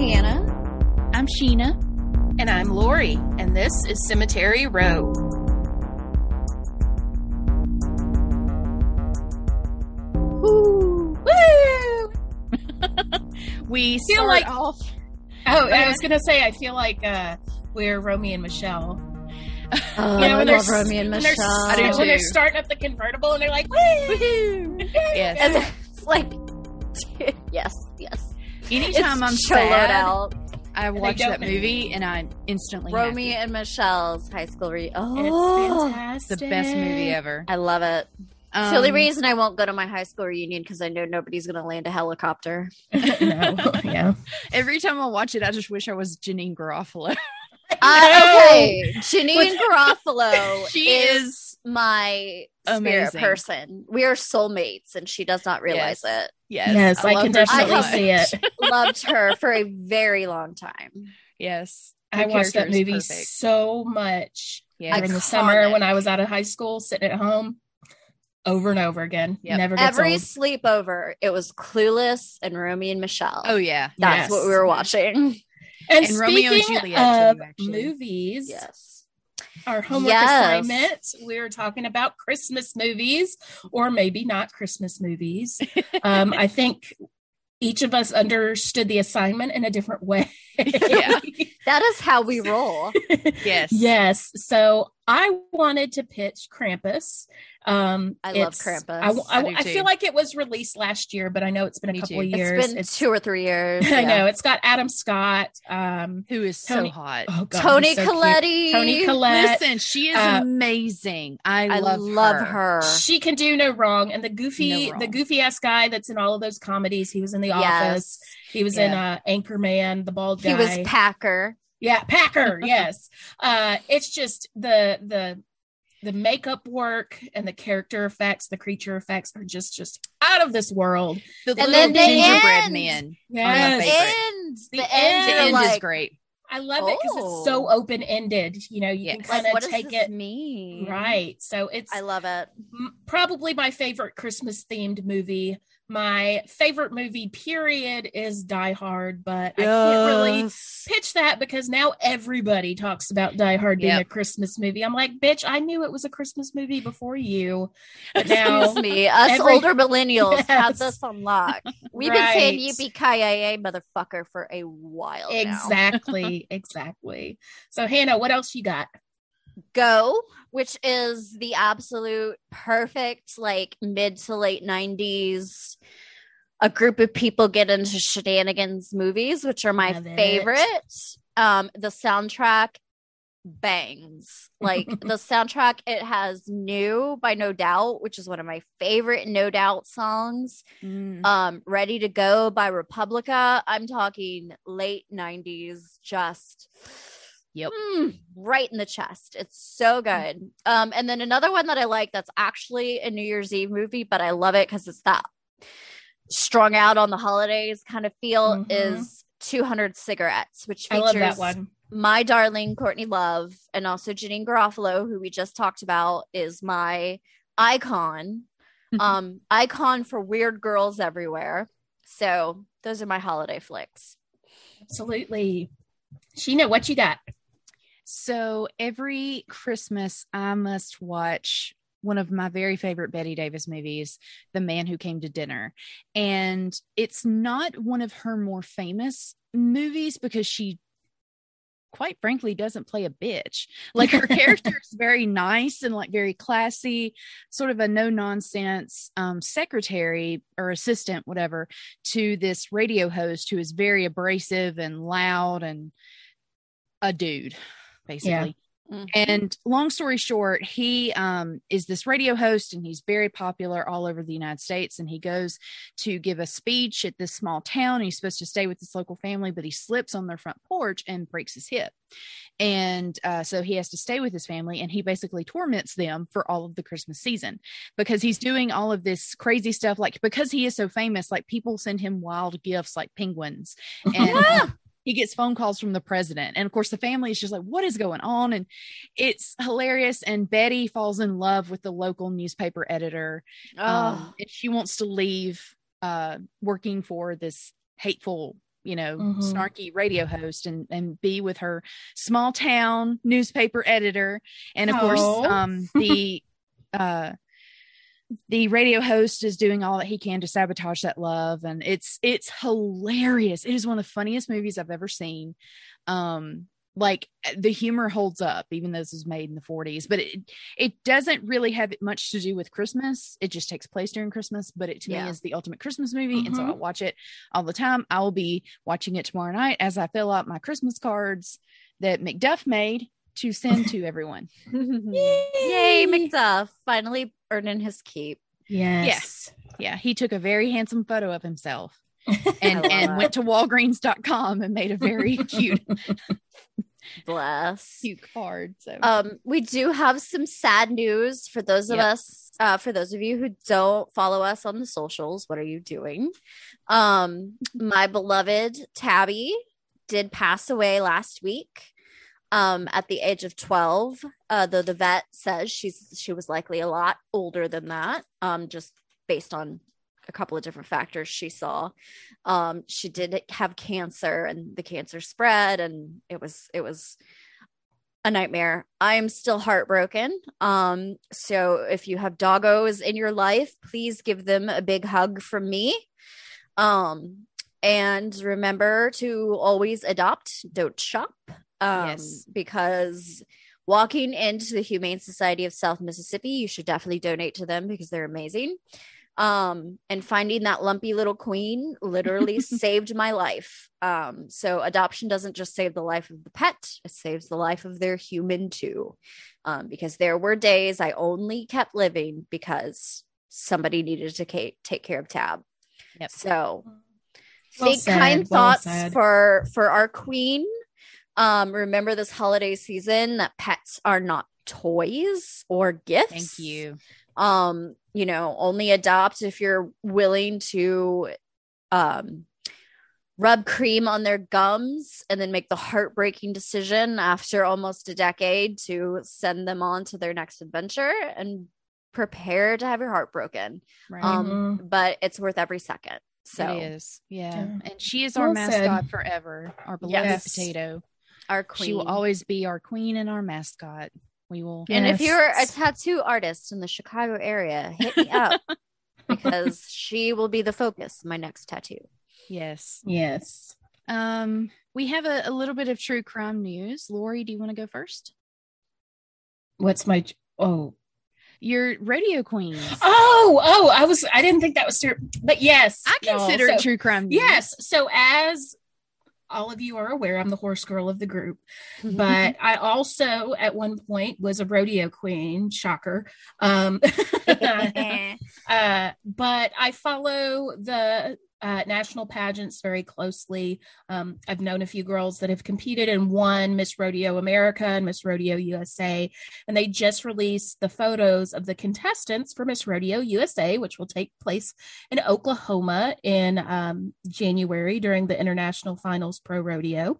Hannah. I'm Sheena. And I'm Lori, and this is Cemetery Row. Woo! Woo! we Feel start like- off. Oh, I was gonna say, I feel like uh, we're Romy and Michelle. Oh, You know, I when they're love Romy and when they're, Michelle. When they're starting up the convertible and they're like, woo! Yes. And it's like, yes, yes. Anytime I'm sad, out. I watch that movie and I'm instantly Romy happy. and Michelle's high school re. It's Oh, It's fantastic. the best movie ever. I love it. Um, It's the only reason I won't go to my high school reunion because I know nobody's going to land a helicopter. no, yeah. Every time I watch it, I just wish I was Janeane Garofalo. Uh, okay, Janeane Garofalo she is is my spirit Amazing. person. We are soulmates, and she does not realize Yes. it. yes, Yes, I, love can definitely much. see it. Loved her for a very long time. Yes, I watched that movie perfect. so much Yeah, during the summer when I was out of high school, sitting at home, over and over again. Yep. Never gets Every old. sleepover, it was Clueless and Romy and Michelle. oh yeah, That's Yes. what we were watching. And, And Romeo and Juliet, of too, movies, Yes. Our homework Yes. assignment, We are talking about Christmas movies, or maybe not Christmas movies. um, I think each of us understood the assignment in a different way. Yeah. That is how we roll. yes, yes. So I wanted to pitch Krampus. Um, I love Krampus. I, I- I I feel like it was released last year, but I know it's been a couple of years. It's been two or three years. I yeah. know it's got Adam Scott. Um, Who is so hot? oh God, Tony he's so cute. Toni Collette. Listen, she is uh, amazing. I, I love love, her. her. She can do no wrong. And the goofy, No the goofy ass guy that's in all of those comedies. He was in The Yes. Office. He was in uh, Anchorman, the bald guy. He was Packer. Yeah, Packer. yes. Uh, it's just the the the makeup work and the character effects, the creature effects are just just out of this world. The And little then the gingerbread end. men. Yes. favorite. End. The The, end. end. The end like, is great. I love it because it's so Oh. open ended. You know, you Yes. can kind Like, of what does take this it mean? right. So it's I love it. m- probably my favorite Christmas themed movie. My favorite movie, period, is Die Hard, but I can't really pitch that because now everybody talks about Die Hard being Yep. a Christmas movie. I'm like, bitch, I knew it was a Christmas movie before you. But now, Excuse me. Us every- older millennials have this on lock. We've been saying Right. yippee ki motherfucker for a while now. exactly, exactly. So, Hannah, what else you got? Go, which is the absolute perfect, like mid to late 90s. A group of people get into shenanigans movies, which are my Love it. favorite. Um, the soundtrack bangs. Like the soundtrack, it has New by No Doubt, which is one of my favorite No Doubt songs. Mm. Um, Ready to Go by Republica. I'm talking late 90s, just Yep. mm, right in the chest. It's so good. Um, and then another one that I like that's actually a New Year's Eve movie, but I love it because it's that strung out on the holidays kind of feel Mhm. is 200 cigarettes, which I features love that one. my darling Courtney Love and also Janeane Garofalo, who we just talked about, is my icon, um, icon for weird girls everywhere. So those are my holiday flicks. Absolutely. Sheena, what you got? So every Christmas, I must watch one of my very favorite Bette Davis movies, The Man Who Came to Dinner. And it's not one of her more famous movies because she quite frankly doesn't play a bitch. Like her character is very nice and like very classy, sort of a no nonsense um, secretary or assistant, whatever, to this radio host who is very abrasive and loud and a dude, basically. Mhm. And long story short, he um, is this radio host and he's very popular all over the United States. And he goes to give a speech at this small town. He's supposed to stay with this local family, but he slips on their front porch and breaks his hip. And uh, so he has to stay with his family and he basically torments them for all of the Christmas season because he's doing all of this crazy stuff. Like, because he is so famous, like people send him wild gifts like penguins. And he gets phone calls from the president. And of course, the family is just like, what is going on? And it's hilarious. And Bette falls in love with the local newspaper editor. Oh, Um, and she wants to leave uh, working for this hateful, you know, Mhm. snarky radio host and and be with her small town newspaper editor. And of course, Oh. um the uh the radio host is doing all that he can to sabotage that love and it's it's hilarious. It is one of the funniest movies I've ever seen. Um like the humor holds up even though this was made in the 40s but it it doesn't really have much to do with christmas it just takes place during christmas but it to Yeah. me is the ultimate christmas movie and so Mhm. i watch it all the time i will be watching it tomorrow night as i fill out my christmas cards that mcduff made to send to everyone Yay, Macduff finally earning his keep. Yes. yeah he took a very handsome photo of himself and and went to walgreens.com and made a very cute Bless. cute card so Um, we do have some sad news for those of Yep. us, uh, for those of you who don't follow us on the socials. What are you doing? Um, my beloved Tabby did pass away last week. Um, at the age of 12, uh, though the vet says she's she was likely a lot older than that, um, just based on a couple of different factors she saw. Um, she did have cancer, and the cancer spread, and it was it was a nightmare. I am still heartbroken. Um, so if you have doggos in your life, please give them a big hug from me. Um, and remember to always adopt, don't shop. Um, Yes. because walking into the Humane Society of South Mississippi, you should definitely donate to them because they're amazing. Um, and finding that lumpy little queen literally saved my life. Um, so adoption doesn't just save the life of the pet, it saves the life of their human too. Um, because there were days I only kept living because somebody needed to ca- take care of Tab. Yep. So Well think said, kind well thoughts said. for for our queen. Um, remember this holiday season that pets are not toys or gifts. thank you Um, you know, only adopt if you're willing to um rub cream on their gums and then make the heartbreaking decision after almost a decade to send them on to their next adventure and prepare to have your heart broken. right Um, but it's worth every second. So It is, yeah. Yeah. And she is our Well said. mascot forever, our beloved Yes. potato. Our queen. She will always be our queen and our mascot. We will. And if you're a tattoo artist in the Chicago area, hit me up because she will be the focus of my next tattoo. Yes. Yes. Um, we have a, a little bit of true crime news. Lori, do you want to go first? What's my oh Your radio queen. oh oh I was I didn't think that was true, but yes, I y'all. consider So- it true crime news. Yes. So as all of you are aware, I'm the horse girl of the group, but I also at one point was a rodeo queen. Shocker. Um, uh, but I follow the uh, national pageants very closely. Um, I've known a few girls that have competed and won Miss Rodeo America and Miss Rodeo USA, and they just released the photos of the contestants for Miss Rodeo USA, which will take place in Oklahoma in um, January during the International Finals Pro Rodeo.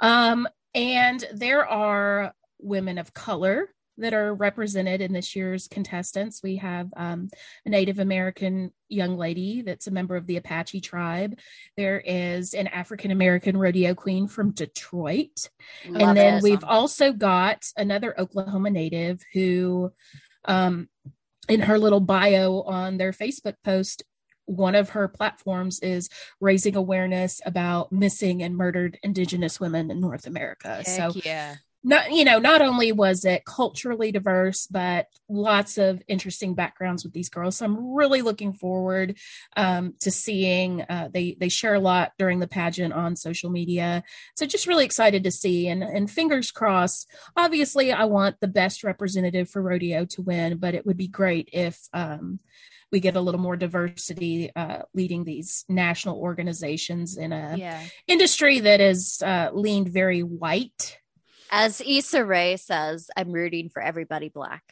Um, and there are women of color that are represented in this year's contestants. We have um, a Native American young lady that's a member of the Apache tribe. There is an African American rodeo queen from Detroit. Love and then we've also got another Oklahoma native who, um, in her little bio on their Facebook post, one of her platforms is raising awareness about missing and murdered Indigenous women in North America. so yeah. Not you know not only was it culturally diverse but lots of interesting backgrounds with these girls. So i'm really looking forward um, to seeing uh, they they share a lot during the pageant on social media. So just really excited to see and and fingers crossed. Obviously i want the best representative for rodeo to win but it would be great if um, we get a little more diversity uh, leading these national organizations in a Yeah. industry that is uh, leaned very white As Issa Rae says, I'm rooting for everybody black.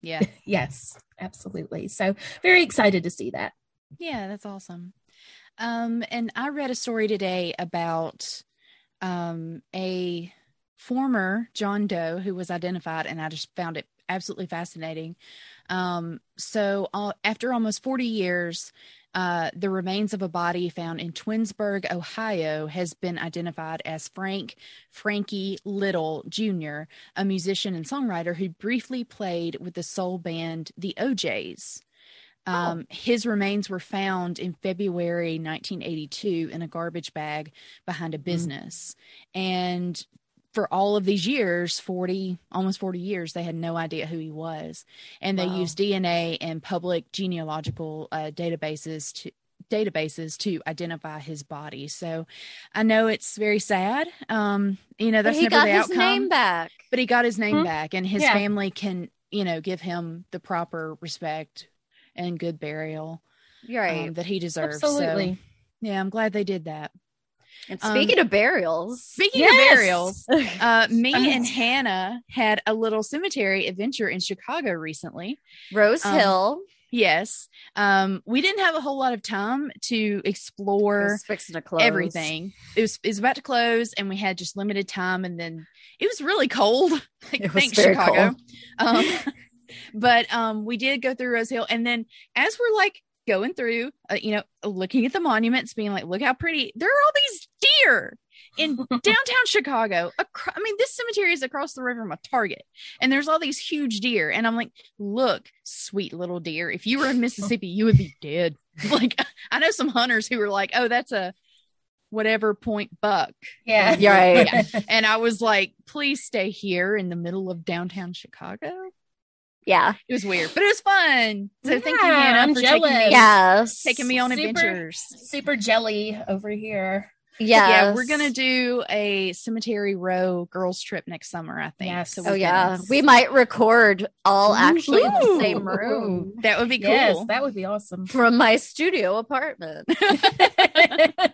Yeah. Yes, absolutely. So very excited to see that. Yeah, that's awesome. Um, and I read a story today about um, a former John Doe who was identified, and I just found it absolutely fascinating. Um, so uh, after almost 40 years, uh, the remains of a body found in Twinsburg, Ohio, has been identified as Frank Frankie Little Jr., a musician and songwriter who briefly played with the soul band The O'Jays. Um, His remains were found in February 1982 in a garbage bag behind a business. And for all of these years 40 almost 40 years they had no idea who he was and they Wow. used dna and public genealogical uh, databases to databases to identify his body so i know it's very sad um you know But that's he never got the his outcome name back. but he got his name Hmm. back and his Yeah. family can you know give him the proper respect and good burial Right. um, that he deserves Absolutely. so yeah i'm glad they did that and um, speaking of burials, speaking Yes. of burials uh, me Um, and Hannah had a little cemetery adventure in Chicago recently. Rose um, Hill Yes. Um, we didn't have a whole lot of time to explore fixing to close. everything. It was, it was about to close and we had just limited time and then it was really cold. Like, thanks, Chicago. Um, but um, we did go through Rose Hill. And then as we're like going through, uh, you know, looking at the monuments, being like, look how pretty, there are all these deer in downtown Chicago. Acro- I mean, this cemetery is across the river from a Target, and there's all these huge deer. And I'm like, look, sweet little deer. If you were in Mississippi, you would be dead. Like, I know some hunters who were like, oh, that's a whatever point buck. Yeah. You're right. Yeah. And I was like, please stay here in the middle of downtown Chicago. Yeah. It was weird, but it was fun. So thank you, Yeah, Hannah, I'm for taking me. Yes. taking me on Super- adventures. Super jelly over here. Yes. Yeah, we're gonna do a cemetery row girls trip next summer. I think. Yes. So Oh yeah, can- we might record all actually in the same room that would be cool. Yes, that would be awesome. from my studio apartment.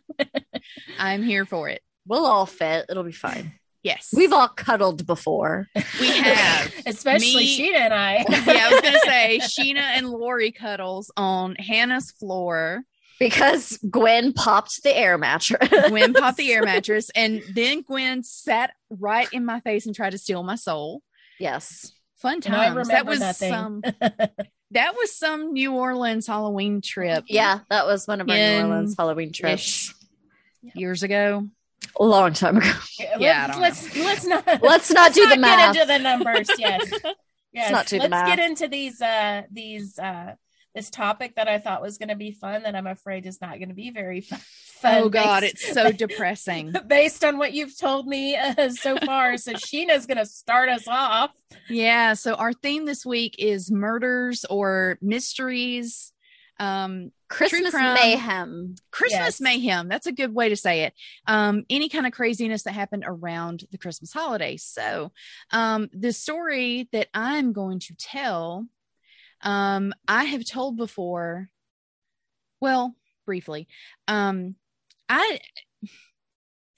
I'm here for it. We'll all fit. It'll be fine. Yes, We've all cuddled before. we have. Especially Me- Sheena and I. yeah, I was gonna say Sheena and Lori cuddles on Hannah's floor. Because Gwen popped the air mattress. Gwen popped the air mattress, and then Gwen sat right in my face and tried to steal my soul. Yes. Fun And I times. That was that thing. some. That was some New Orleans Halloween trip. Yeah, that was one of our In- New Orleans Halloween trips ish years ago. a long time ago. Yeah, I don't let's let's not Let's not do let's the not math. get into the numbers. Yes, yes. not do the let's get into these uh these uh this topic that I thought was going to be fun that I'm afraid is not going to be very fun. Oh God, based- it's so depressing. based on what you've told me uh, so far. So Sheena's going to start us off. Yeah. So our theme this week is murders or mysteries. Um, Christmas crime. mayhem. Christmas Yes. mayhem. That's a good way to say it. Um, any kind of craziness that happened around the Christmas holiday. So, um, the story that I'm going to tell, um, I have told before. Well, briefly, um, I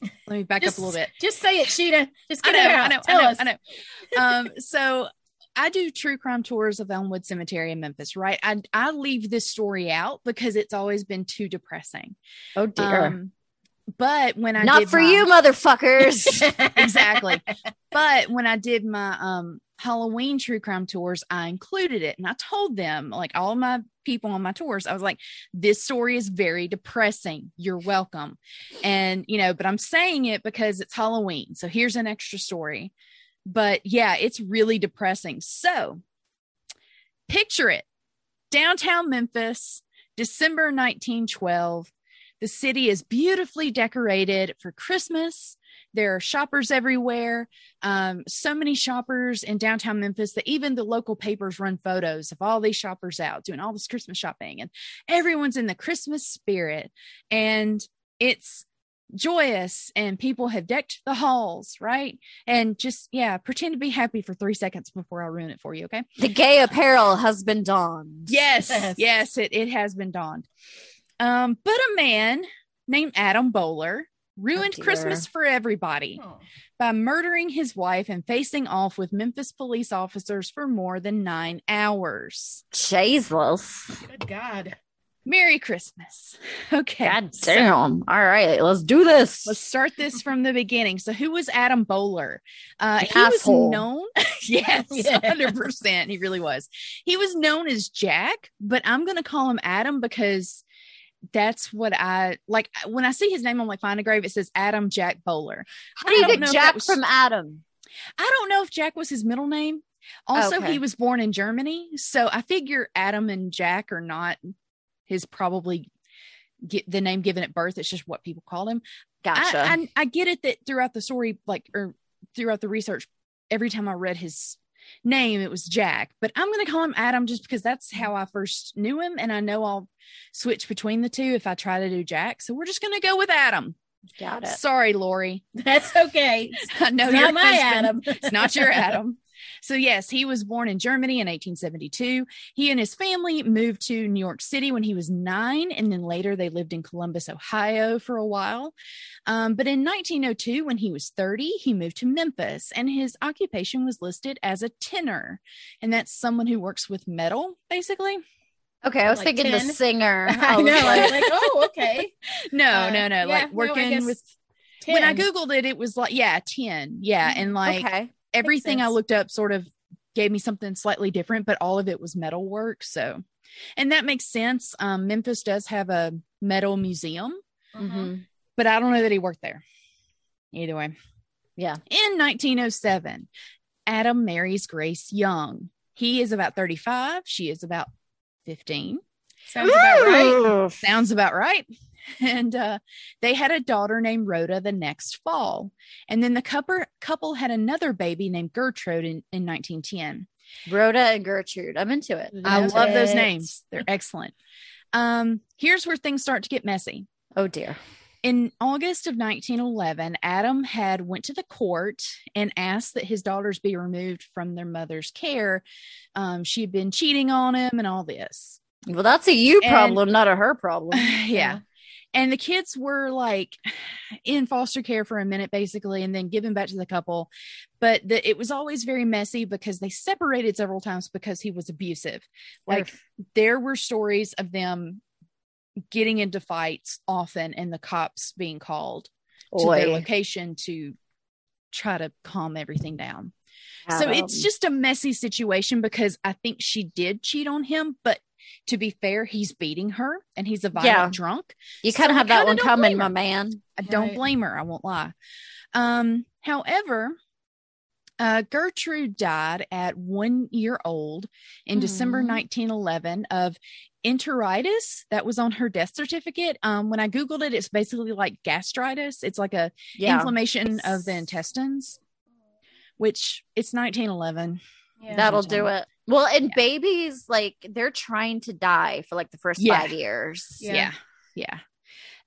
let me back Just, up a little bit. just say it, Sheena. Just I get know, it out. I know, Tell I know, us. I know. Um, so I do true crime tours of Elmwood Cemetery in Memphis, right? I I leave this story out because it's always been too depressing. Oh dear. Um, but when I Not for my- you, motherfuckers. exactly. But when I did my um Halloween true crime tours, I included it and I told them, like all my people on my tours, I was like, this story is very depressing. You're welcome. And, you know, but I'm saying it because it's Halloween. So here's an extra story. But yeah, it's really depressing. So picture it downtown Memphis, December 1912. The city is beautifully decorated for Christmas. There are shoppers everywhere. Um, so many shoppers in downtown Memphis that even the local papers run photos of all these shoppers out doing all this Christmas shopping, and everyone's in the Christmas spirit. And it's joyous, and people have decked the halls, right? And just, yeah, pretend to be happy for three seconds before I ruin it for you, okay? the gay apparel has been donned. Yes, Yes. yes, it, it has been donned. Um, but a man named Adam Bowler ruined dear. Christmas for everybody Oh, by murdering his wife and facing off with Memphis police officers for more than nine hours. Jesus. good God. Merry Christmas. Okay. God so damn. All right, let's do this. let's start this from the beginning. So, who was Adam Bowler? Uh, he asshole. was known, yes, Yeah. 100%. He really was. He was known as Jack, but I'm going to call him Adam because that's what I like. When I see his name on like Find a Grave, it says Adam Jack Bowler. How do you get Jack was- from Adam? I don't know if Jack was his middle name. Also, Okay. he was born in Germany, so I figure Adam and Jack are not his probably get the name given at birth. It's just what people call him. Gotcha. I, I, I get it that throughout the story, like or throughout the research, every time I read his name, it was Jack. But I'm going to call him Adam just because that's how I first knew him, and I know I'll switch between the two if I try to do Jack. So we're just going to go with Adam. Got it. Sorry, Lori. That's okay. I know It's you're not my Adam. it's not your Adam. So, yes, he was born in Germany in 1872. He and his family moved to New York City when he was nine, and then later they lived in Columbus, Ohio for a while. Um, but in 1902, when he was 30, he moved to Memphis, and his occupation was listed as a tenor. And that's someone who works with metal, basically. Okay, I was Like thinking the singer. I was know. Like- like, oh, okay. No, Uh, no, no. yeah, like working guess with, when I Googled it, it was like, yeah, 10. Yeah. And like, okay. Everything I looked up sort of gave me something slightly different, but all of it was metal work. So, and that makes sense. Um, Memphis does have a metal museum, Mhm. Mhm. but I don't know that he worked there. Either way, Yeah. in 1907, Adam marries Grace Young. He is about 35. She is about 15. Sounds about right. Sounds about right. And uh, they had a daughter named Rhoda the next fall. And then the couple, couple had another baby named Gertrude in, in 1910. Rhoda and Gertrude. I'm into it. I Love love those names. They're excellent. Um, here's where things start to get messy. Oh dear. In August of 1911, Adam had went to the court and asked that his daughters be removed from their mother's care. Um, she had been cheating on him and all this. Well, that's a you And- problem, not a her problem. yeah. And the kids were like in foster care for a minute, basically, and then given back to the couple. But the, it was always very messy because they separated several times because he was abusive. Like Oof. there were stories of them getting into fights often and the cops being called to their location to try to calm everything down. So Adam. it's just a messy situation because I think she did cheat on him, but to be fair, he's beating her and he's a violent Yeah. drunk. you kind so of I have that one coming, my man. I don't Right. blame her. I won't lie. Um, however, uh, Gertrude died at one year old in December Mhm. 1911 of enteritis. That was on her death certificate. Um, when I Googled it, it's basically like gastritis. It's like a Yeah. inflammation of the intestines, which it's 1911. Yeah. That'll Sometime. do it. Well, and Yeah. babies, like they're trying to die for like the first Yeah. five years. Yeah. Yeah. Yeah.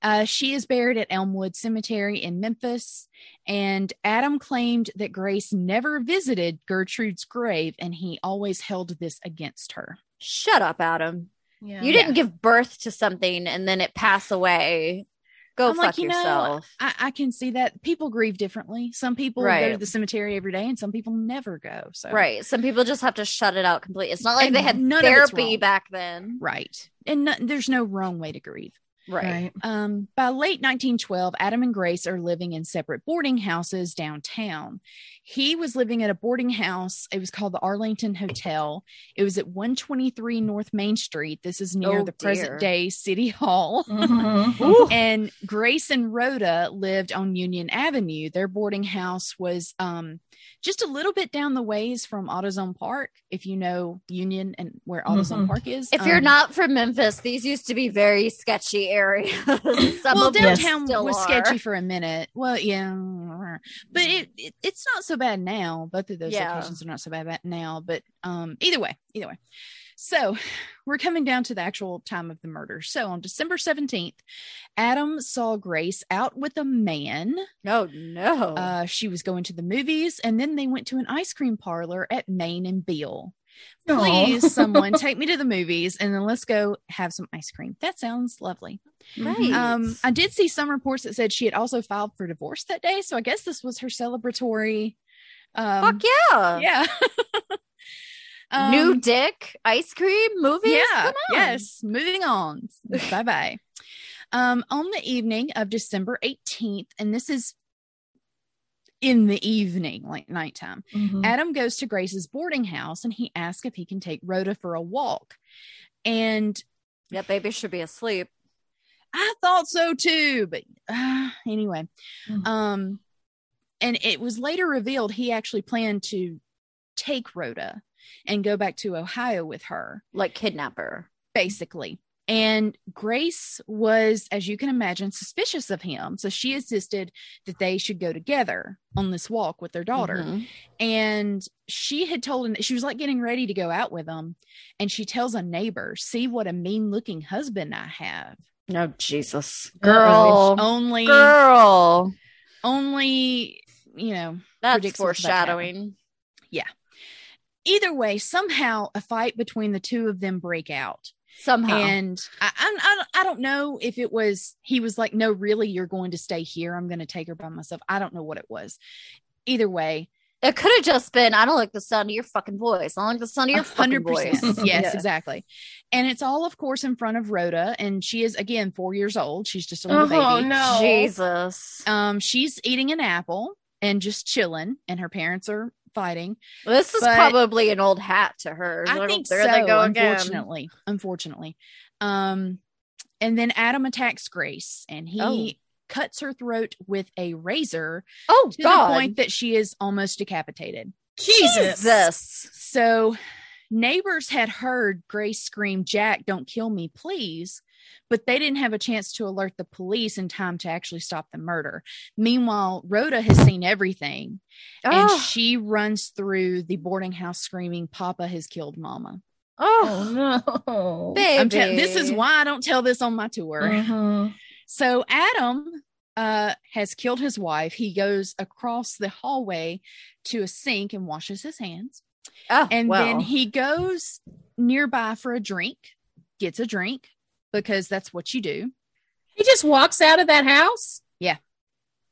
Uh, she is buried at Elmwood Cemetery in Memphis. And Adam claimed that Grace never visited Gertrude's grave and he always held this against her. Shut up, Adam. Yeah. You didn't give birth to something and then it pass away. Go I'm fuck like, you know, yourself. I, I can see that people grieve differently. Some people go to the cemetery every day and some people never go. So, Right. Some people just have to shut it out completely. It's not like And they had none therapy back then. Right. And no, there's no wrong way to grieve. Right. Right. Um, by late 1912, Adam and Grace are living in separate boarding houses downtown. He was living at a boarding house. It was called the Arlington Hotel. It was at 123 North Main Street. This is near Oh, the dear. present day City Hall. Mhm. And Grace and Rhoda lived on Union Avenue. Their boarding house was um, just a little bit down the ways from AutoZone Park, if you know Union and where AutoZone Mhm. Park is. If you're Um, not from Memphis, these used to be very sketchy areas. Some well, of them downtown still was are. sketchy for a minute. Well, yeah, but it, it it's not so bad now. Both of those Yeah. locations are not so bad now. But um, either way, either way. So we're coming down to the actual time of the murder. So on December seventeenth, Adam saw Grace out with a man. No, no. Uh, she was going to the movies, and then they went to an ice cream parlor at Main and Beale. Please, someone take me to the movies, and then let's go have some ice cream. That sounds lovely. right. Um, I did see some reports that said she had also filed for divorce that day, so I guess this was her celebratory. Um, Fuck yeah. yeah. Um, New Dick ice cream movies. yeah Come on. yes moving on bye bye um on the evening of december 18th and this is in the evening like nighttime Mhm. adam goes to grace's boarding house and he asks if he can take rhoda for a walk and That baby should be asleep. i thought so too but uh, anyway Mhm. um and it was later revealed he actually planned to take rhoda and go back to ohio with her Like kidnapper. basically. And Grace was, as you can imagine, suspicious of him. So she insisted that they should go together on this walk with their daughter. Mhm. And she had told him that she was like getting ready to go out with him. And she tells a neighbor, See what a mean looking husband I have. No, Jesus. Which Girl. only, Girl. only, you know, That's predicts what's about to happen. foreshadowing. either way, somehow a fight between the two of them break out. Somehow. And I, I, I, don't- know if it was, he was like, no, really, you're going to stay here. I'm going to take her by myself. I don't know what it was. Either way, it could have just been, I don't like the sound of your fucking voice. I don't like the sound of your 100%. yes, Yeah. exactly. And it's all, of course, in front of Rhoda. And she is, again, four years old. She's just a little Oh baby. no. Jesus. Um, she's eating an apple and just chilling, and her parents are fighting. This is but- probably an old hat to her. I think there so. they go again. unfortunately, unfortunately. Um, and then Adam attacks Grace, and he Oh. cuts her throat with a razor Oh, to God. the point that she is almost decapitated. Jesus. Jesus. So, neighbors had heard Grace scream, "Jack, don't kill me, please!" But they didn't have a chance to alert the police in time to actually stop the murder. Meanwhile, Rhoda has seen everything, and Oh, she runs through the boarding house screaming, "Papa has killed Mama." oh, Oh no. baby. I'm tell- this is why I don't tell this on my tour. Mhm. So Adam uh, has killed his wife. He goes across the hallway to a sink and washes his hands. Oh, And well. then he goes nearby for a drink, gets a drink because that's what you do. He just walks out of that house. Yeah.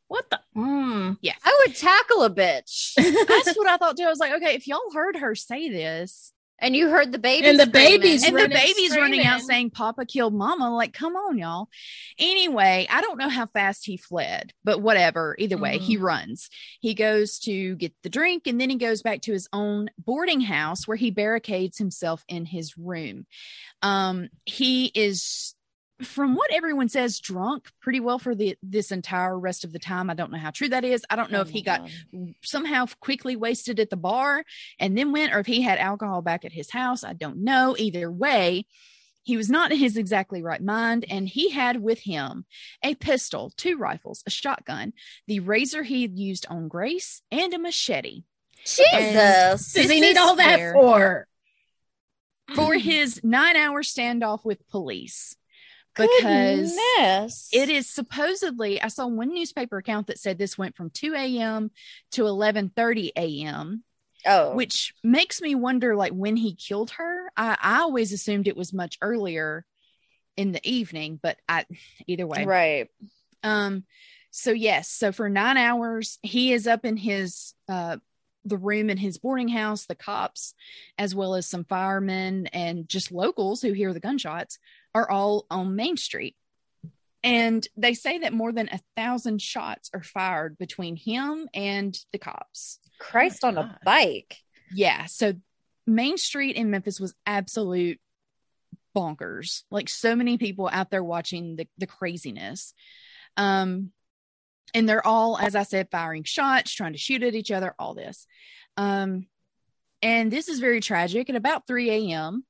What the? Mm. Yeah. I would tackle a bitch. That's what I thought too. I was like, okay, if y'all heard her say this and you heard the baby. And the screaming. baby's and the running, baby's running out saying Papa killed Mama, like, come on, y'all. Anyway, I don't know how fast he fled, but whatever. Either way, he runs. He goes to get the drink and then he goes back to his own boarding house where he barricades himself in his room. Um, he is from what everyone says drunk pretty well for the this entire rest of the time i don't know how true that is i don't know Oh if he my got God. somehow quickly wasted at the bar and then went, or if he had alcohol back at his house. I don't know. Either way, he was not in his exactly right mind. And he had with him a pistol, two rifles, a shotgun, the razor he had used on Grace, and a machete Jesus. Does he need all that where- for? for his nine hour standoff with police. Because Goodness. it is supposedly, I saw one newspaper account that said this went from 2 a.m. to 11:30 a.m. Oh, which makes me wonder like when he killed her i, I always assumed it was much earlier in the evening but i either way right. um so yes so for nine hours he is up in his uh the room in his boarding house the cops as well as some firemen and just locals who hear the gunshots are all on main street. And they say that more than a thousand shots are fired between him and the cops. Christ on a bike. yeah so main street in memphis was absolute bonkers. Like so many people out there watching the, the craziness. Um and they're all as i said firing shots trying to shoot at each other all this. Um and this is very tragic. At about 3 a.m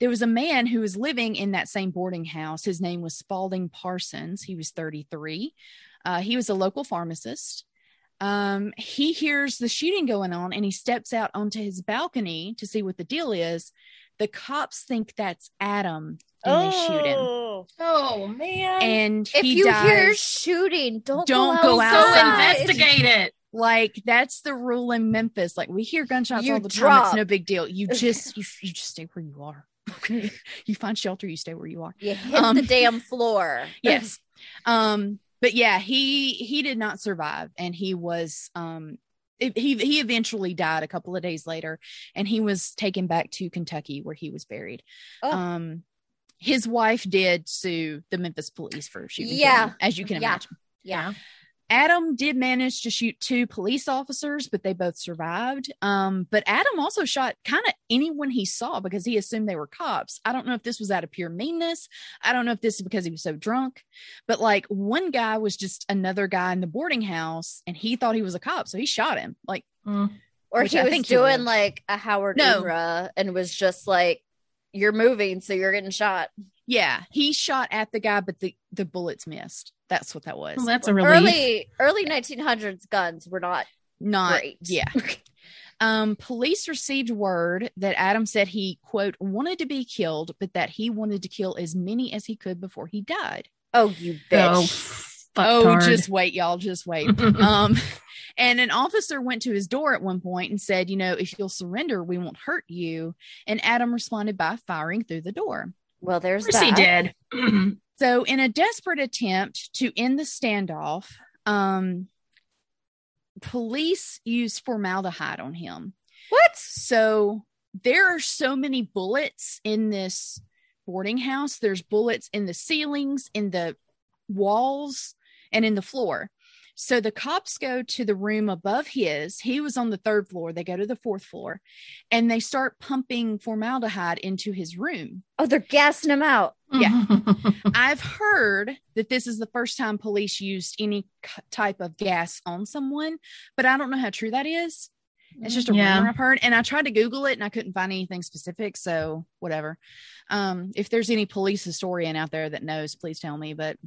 there was a man who was living in that same boarding house his name was spalding parsons he was 33 uh, he was a local pharmacist um, he hears the shooting going on and he steps out onto his balcony to see what the deal is. The cops think that's Adam and they shoot him. Oh. Oh man. And If he you dies. hear shooting, don't Don't go, go go outside. investigate it. like that's the rule in Memphis. Like we hear gunshots You all the time. It's no big deal. You just you, you just stay where you are. Okay. you find shelter, you stay where you are. You hit Um, the damn floor. yes um but yeah he he did not survive and he was um he he eventually died a couple of days later, and he was taken back to Kentucky where he was buried. Oh. Um, his wife did sue the Memphis police for shooting. Yeah. him, as you can Yeah. imagine. Yeah. Adam did manage to shoot two police officers, but they both survived. Um, but Adam also shot kind of anyone he saw because he assumed they were cops. I don't know if this was out of pure meanness. I don't know if this is because he was so drunk, but like one guy was just another guy in the boarding house and he thought he was a cop. So he shot him. Like, Mm. Or he I was think he doing like a Howard No. Unruh and was just like, "You're moving, so you're getting shot." Yeah, he shot at the guy, but the, the bullets missed. That's what that was. Well, that's a relief. Early early 1900s guns were not Not, great. yeah. Um, police received word that Adam said he, quote, wanted to be killed, but that he wanted to kill as many as he could before he died. oh, you Oh, bitch! oh, fucktard. just wait, y'all, just wait. um, and an officer went to his door at one point and said, you know, if you'll surrender, we won't hurt you. And Adam responded by firing through the door. Well, there's Of course he that. did. So, in a desperate attempt to end the standoff, um, police used formaldehyde on him. What? So there are so many bullets in this boarding house. There's bullets in the ceilings, in the walls, and in the floor. So the cops go to the room above his. He was on the third floor. They go to the fourth floor and they start pumping formaldehyde into his room. Oh, they're gassing him out. Yeah. I've heard that this is the first time police used any type of gas on someone, but I don't know how true that is. It's just a Yeah. rumor I've heard, and I tried to Google it and I couldn't find anything specific. So whatever. Um, if there's any police historian out there that knows, please tell me. But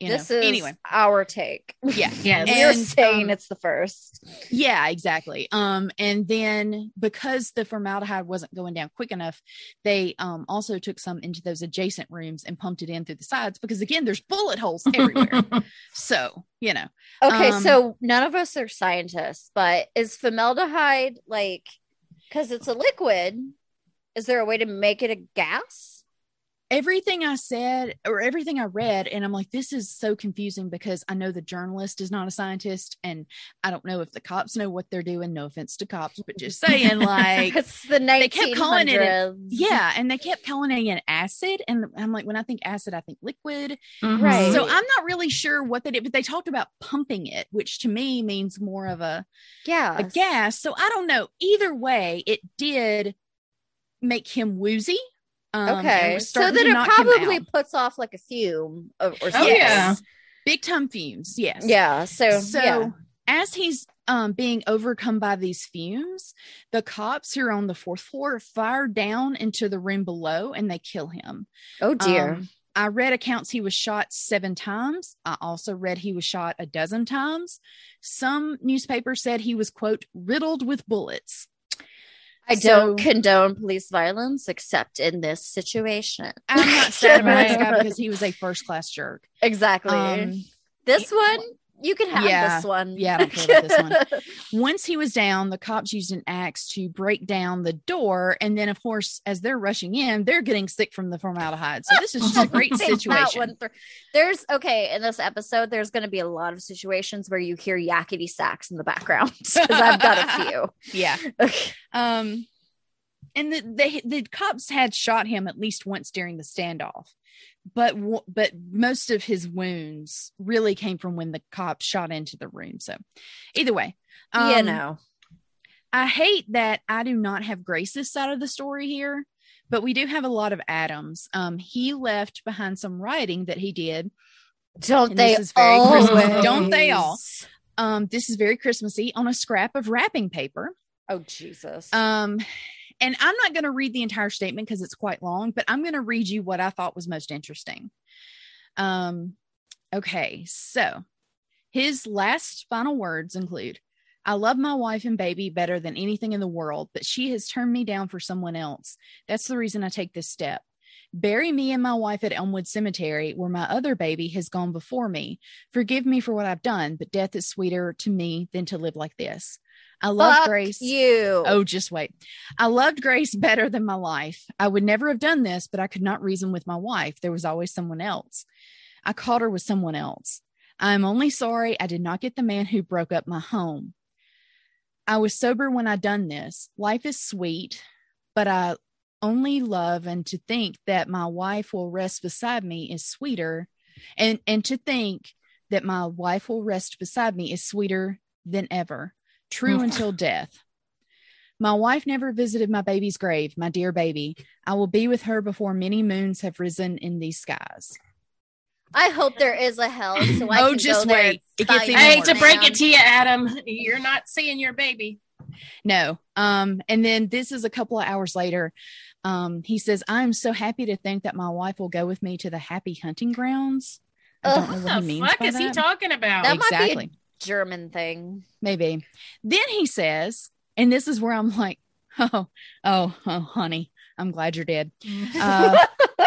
you this know, is anyway, our take. yeah, yes. We're saying um, it's the first. yeah, exactly. Um, and then because the formaldehyde wasn't going down quick enough, they um also took some into those adjacent rooms and pumped it in through the sides because again, there's bullet holes everywhere. so you know, Okay, um, so none of us are scientists, but is formaldehyde like because it's a liquid? Is there a way to make it a gas? Everything I said or everything I read, and I'm like, this is so confusing because I know the journalist is not a scientist, and I don't know if the cops know what they're doing. No offense to cops, but just saying, like, it's the 1900s. they kept calling it a- yeah, and they kept calling it an acid, and I'm like, when I think acid, I think liquid. Mhm. Right. So I'm not really sure what they did, but they talked about pumping it, which to me means more of a yeah. a gas. So I don't know. Either way, it did make him woozy. Um, Okay, so then it probably puts off like a fume of, or Oh, yeah. big time fumes. Yes. yeah. So, So yeah. as he's um, being overcome by these fumes, the cops who are on the fourth floor fire down into the room below and they kill him. oh dear. Um, I read accounts he was shot seven times. I also read he was shot a dozen times. Some newspapers said he was, quote, riddled with bullets. I so- don't condone police violence except in this situation. I'm not sad about this guy because he was a first class jerk. Exactly. Um, this one, you can have Yeah. this one. Yeah, I don't care about this one. once he was down, the cops used an axe to break down the door. And then, of course, as they're rushing in, they're getting sick from the formaldehyde. So this is just a great situation. There's okay in this episode. There's going to be a lot of situations where you hear Yakety Sax in the background because I've got a few. Yeah. Okay. Um, and the, the the cops had shot him at least once during the standoff, but but most of his wounds really came from when the cops shot into the room. So, either way, um, know, I hate that I do not have Grace's side of the story here, but we do have a lot of Adams. Um, he left behind some writing that he did. don't they this is very Christmas, always? don't they all? Um, this is very Christmassy on a scrap of wrapping paper. Oh Jesus! Um, and I'm not going to read the entire statement because it's quite long, but I'm going to read you what I thought was most interesting. Um, okay, so his last final words include I love my wife and baby better than anything in the world, but she has turned me down for someone else. That's the reason I take this step. Bury me and my wife at Elmwood Cemetery, where my other baby has gone before me. Forgive me for what I've done, but death is sweeter to me than to live like this. I love Fuck Grace. you. Oh, just wait. I loved Grace better than my life. I would never have done this, but I could not reason with my wife. There was always someone else. I caught her with someone else. I am only sorry I did not get the man who broke up my home. I was sober when I done this. Life is sweet, but I only love and to think that my wife will rest beside me is sweeter and and to think that my wife will rest beside me is sweeter than ever true Mm. until death my wife never visited my baby's grave my dear baby i will be with her before many moons have risen in these skies I hope there is a hell so I Oh, can just go there wait. It gets even I hate to break it to you, Adam. You're not seeing your baby. No. Um, and then this is a couple of hours later. Um, he says, I'm so happy to think that my wife will go with me to the happy hunting grounds. I don't Ugh. know What what he the means fuck by is he talking about? That might be a- exactly. German thing. Maybe. Then he says, and this is where I'm like, oh, oh, oh, honey, I'm glad you're dead. Uh,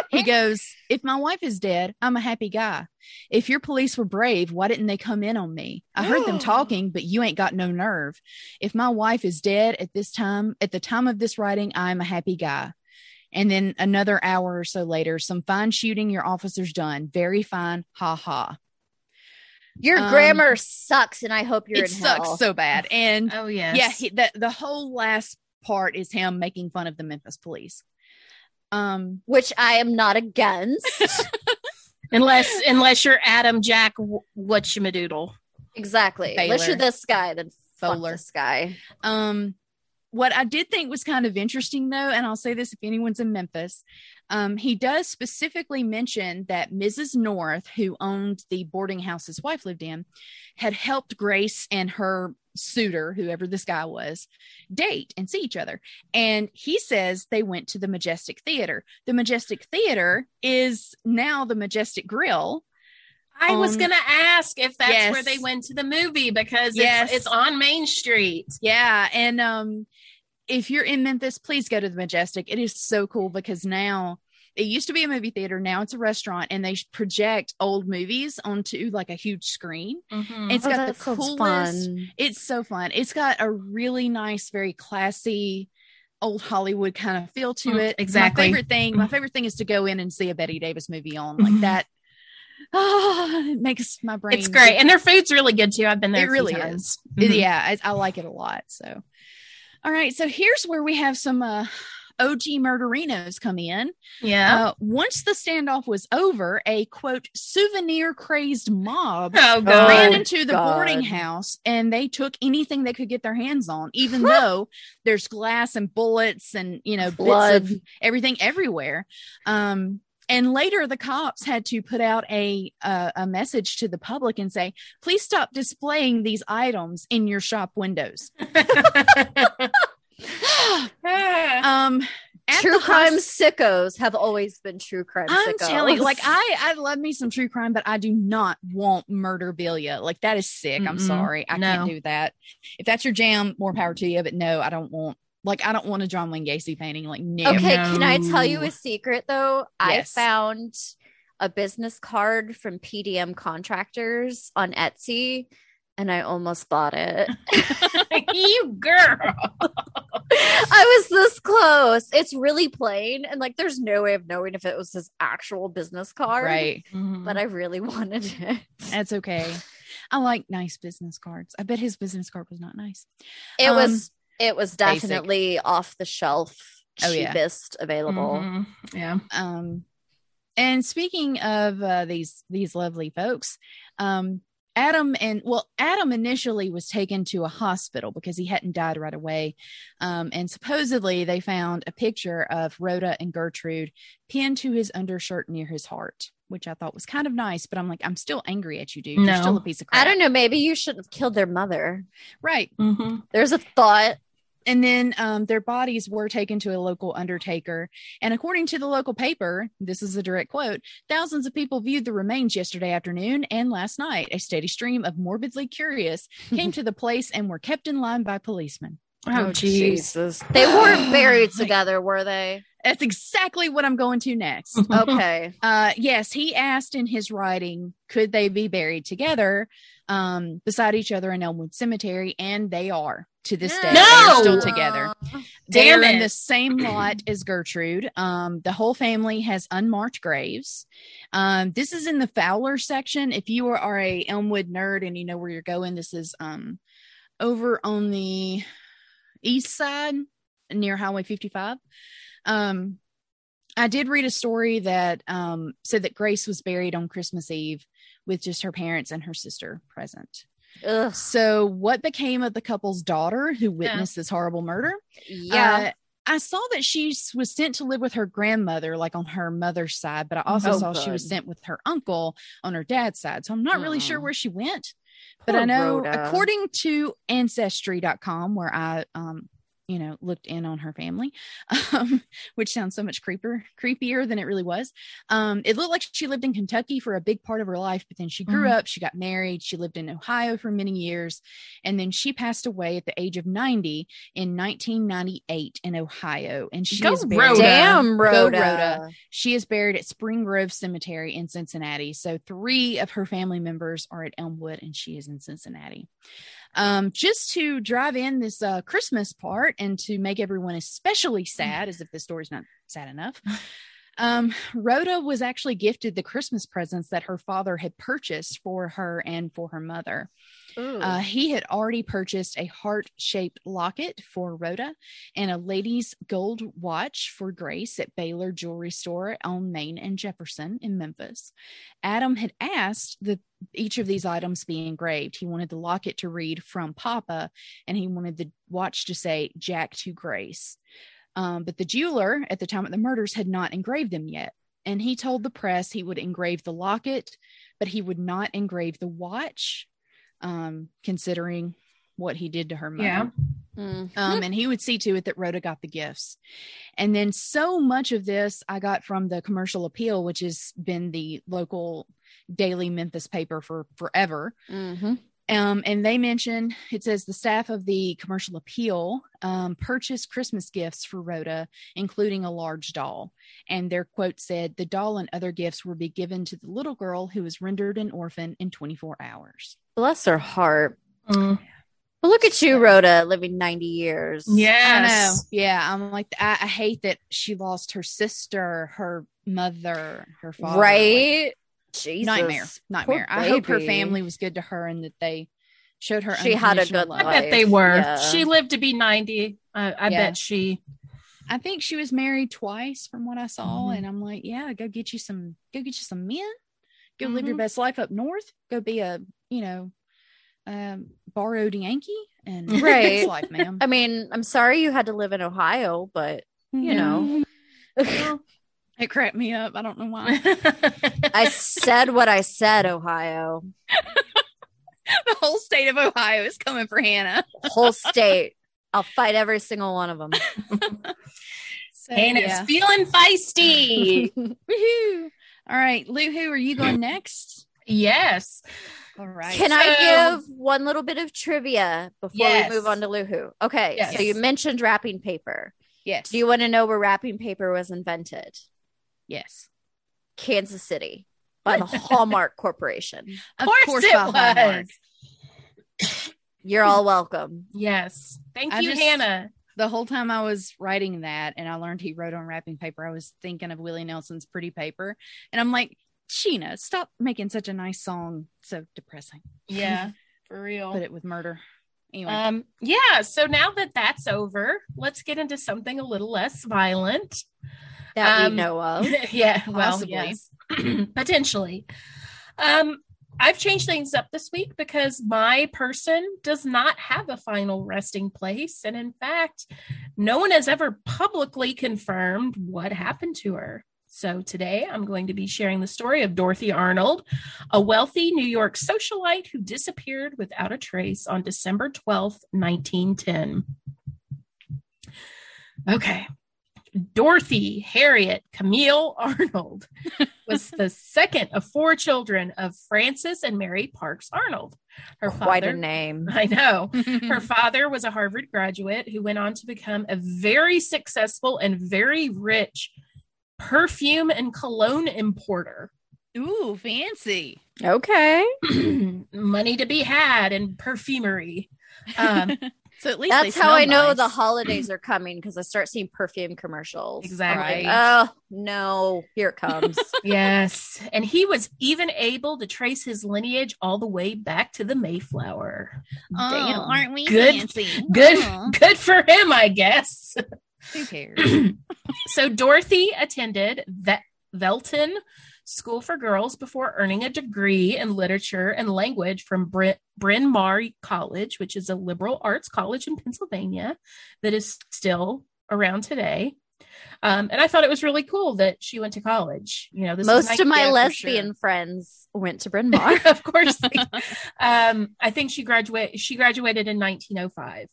he goes, If my wife is dead, I'm a happy guy. If your police were brave, why didn't they come in on me? I heard them talking, but you ain't got no nerve. If my wife is dead at this time, at the time of this writing, I'm a happy guy. And then another hour or so later, some fine shooting your officers done. Very fine. Ha ha. Your Um, grammar sucks, and I hope you're it in sucks hell. so bad. And oh yes. yeah, he, the, the whole last part is him making fun of the Memphis police. Um, which I am not against. unless unless you're Adam Jack Whatchamadoodle. exactly. Unless Baylor. you're this guy, then fuck Bowler. this guy. Um, what I did think was kind of interesting, though, and I'll say this if anyone's in Memphis, um, he does specifically mention that Mrs. North, who owned the boarding house his wife lived in, had helped Grace and her suitor, whoever this guy was, date and see each other. And he says they went to the Majestic Theater. The Majestic Theater is now the Majestic Grill. I was Um, gonna ask if that's yes. where they went to the movie because Yes. it's, it's on Main Street. Yeah, and um if you're in Memphis, please go to the Majestic. It is so cool because now it used to be a movie theater, now it's a restaurant and they project old movies onto like a huge screen. Mhm. It's Oh, got the sounds coolest fun. It's so fun. It's got a really nice, very classy old Hollywood kind of feel to Mm, it. exactly. My favorite thing, my Mm. favorite thing is to go in and see a Bette Davis movie on like Mhm. that. Oh, it makes my brain it's great, and their food's really good too. I've been there. It really times. is. Mhm. yeah I, I like it a lot so all right so here's where we have some uh og murderinos come in yeah. uh, once the standoff was over a quote souvenir crazed mob oh ran into the God. boarding house and they took anything they could get their hands on even though there's glass and bullets and you know Blood. bits of everything everywhere um and later the cops had to put out a uh, a message to the public and say please stop displaying these items in your shop windows um True crime hos- sickos have always been true crime I'm sickos. telling you, like I, I love me some true crime, but I do not want murderbilia. Like that is sick. I'm sorry, I can't do that. If that's your jam, more power to you. But no, I don't want. Like I don't want a John Wayne Gacy painting. Like no. Okay, can I tell you a secret though? I found a business card from PDM contractors on Etsy and I almost bought it. you girl. I was this close. It's really plain and like there's no way of knowing if it was his actual business card. Right. But I really wanted it. That's okay. I like nice business cards. I bet his business card was not nice. It Um, was it was basic. definitely off the shelf Oh, yeah. cheapest available. Mhm. Yeah. Um, and speaking of uh, these these lovely folks, um, Adam and well, Adam initially was taken to a hospital because he hadn't died right away, um, and supposedly they found a picture of Rhoda and Gertrude pinned to his undershirt near his heart, which I thought was kind of nice. But I'm like, I'm still angry at you, dude. You're still a piece of crap. I don't know, maybe you shouldn't have killed their mother. right? hmm There's a thought. And then um, their bodies were taken to a local undertaker. And according to the local paper, this is a direct quote thousands of people viewed the remains yesterday afternoon and last night. A steady stream of morbidly curious came to the place and were kept in line by policemen. Oh, Jesus! They weren't buried together, were they? That's exactly what I'm going to next. Okay. Uh, yes, he asked in his writing, could they be buried together um, beside each other in Elmwood Cemetery? And they are to this day. No! They're still together. Damn They're in the same lot as Gertrude. Um, the whole family has unmarked graves. Um, this is in the Fowler section. If you are, are a Elmwood nerd and you know where you're going, this is um over on the east side near Highway 55. Um, I did read a story that um, said that Grace was buried on Christmas Eve with just her parents and her sister present. Ugh. So, what became of the couple's daughter who witnessed this horrible murder? Yeah. Uh, I saw that she was sent to live with her grandmother, like on her mother's side, but I also Oh, saw she was sent with her uncle on her dad's side. So I'm not really sure Mm. where she went. But Poor I know, Rhoda. according to Ancestry.com, where I, um, you know, looked in on her family, um, which sounds so much creeper, creepier than it really was. Um, it looked like she lived in Kentucky for a big part of her life, but then she grew Mhm. up, she got married, she lived in Ohio for many years, and then she passed away at the age of 90 in 1998 in Ohio. And she Go is buried. Rhoda. Damn, Go, Rhoda. Rhoda. She is buried at Spring Grove Cemetery in Cincinnati. So three of her family members are at Elmwood, and she is in Cincinnati. Um, just to drive in this uh, Christmas part and to make everyone especially sad, as if the story's not sad enough. Um, Rhoda was actually gifted the Christmas presents that her father had purchased for her and for her mother. Uh, he had already purchased a heart shaped locket for Rhoda and a lady's gold watch for Grace at Baylor Jewelry Store on Main and Jefferson in Memphis. Adam had asked that each of these items be engraved. He wanted the locket to read from Papa and he wanted the watch to say Jack to Grace. Um, but the jeweler at the time of the murders had not engraved them yet. And he told the press he would engrave the locket, but he would not engrave the watch um, considering what he did to her mother. Yeah. Mm. Um, and he would see to it that Rhoda got the gifts. And then so much of this I got from the Commercial Appeal, which has been the local daily Memphis paper for forever. Mhm. Um, and they mention it says the staff of the Commercial Appeal um, purchased Christmas gifts for Rhoda, including a large doll. And their quote said, The doll and other gifts will be given to the little girl who was rendered an orphan in 24 hours. Bless her heart. Mm. But look at you, Rhoda, living 90 years. I know. Yes. Yeah. I'm like, I, I hate that she lost her sister, her mother, her father. Like, Right? Jesus. nightmare. Nightmare. Poor I hope her family was good to her and that they showed her She had a good love. I bet they were. Yeah. She lived to be 90. I, I Yeah. bet she. I think she was married twice from what I saw. Mhm. And I'm like, yeah, go get you some, go get you some men. Go live your Mhm. best life up north. Go be a, you know, um, borrowed Yankee and Right. best life, ma'am. I mean, I'm sorry you had to live in Ohio, but you know. Well, it cracked me up. I don't know why. I said what I said, Ohio. the whole state of Ohio is coming for Hannah. Whole state. I'll fight every single one of them. So, and it's yeah. feeling feisty. Woohoo. All right, Lou, who are you going next? yes. All right. Can I give one little bit of trivia before Yes. we move on to Luhu? Okay, Yes. so you mentioned wrapping paper. yes. Do you want to know where wrapping paper was invented? Yes. Kansas City by the Hallmark Corporation. Of course it by Hallmark. was. You're all welcome. Yes. Thank I you, just- Hannah. The whole time I was writing that and I learned he wrote on wrapping paper, I was thinking of Willie Nelson's Pretty Paper. And I'm like, Sheena, stop making such a nice song so depressing. Yeah, for real. Put it with murder. Anyway. Um, yeah, so now that that's over, let's get into something a little less violent. That Um, we know of. yeah, well, Possibly. yes. potentially. Um, I've changed things up this week because my person does not have a final resting place. And in fact, no one has ever publicly confirmed what happened to her. So today I'm going to be sharing the story of Dorothy Arnold, a wealthy New York socialite who disappeared without a trace on December 12th, 1910. Okay. Dorothy Harriet Camille Arnold was the second of four children of Francis and Mary Parks Arnold. Her Quite a name. I know. Her father was a Harvard graduate who went on to become a very successful and very rich perfume and cologne importer. Ooh, fancy. Okay. Money to be had in perfumery. Um, So at least That's how I smell know nice. the holidays are coming because I start seeing perfume commercials. Exactly. like, oh no, here it comes. yes. And he was even able to trace his lineage all the way back to the Mayflower. Oh, Damn. aren't we Good- fancy? Good Aw, good for him, I guess. who cares? so Dorothy attended Ve- Veltin School for Girls before earning a degree in literature and language from Bryn, Bryn Mawr College, which is a liberal arts college in Pennsylvania that is still around today. Um, and I thought it was really cool that she went to college. You know, this Most of my lesbian sure. friends went to Bryn Mawr. of course. um, I think she graduated. She graduated in 1905.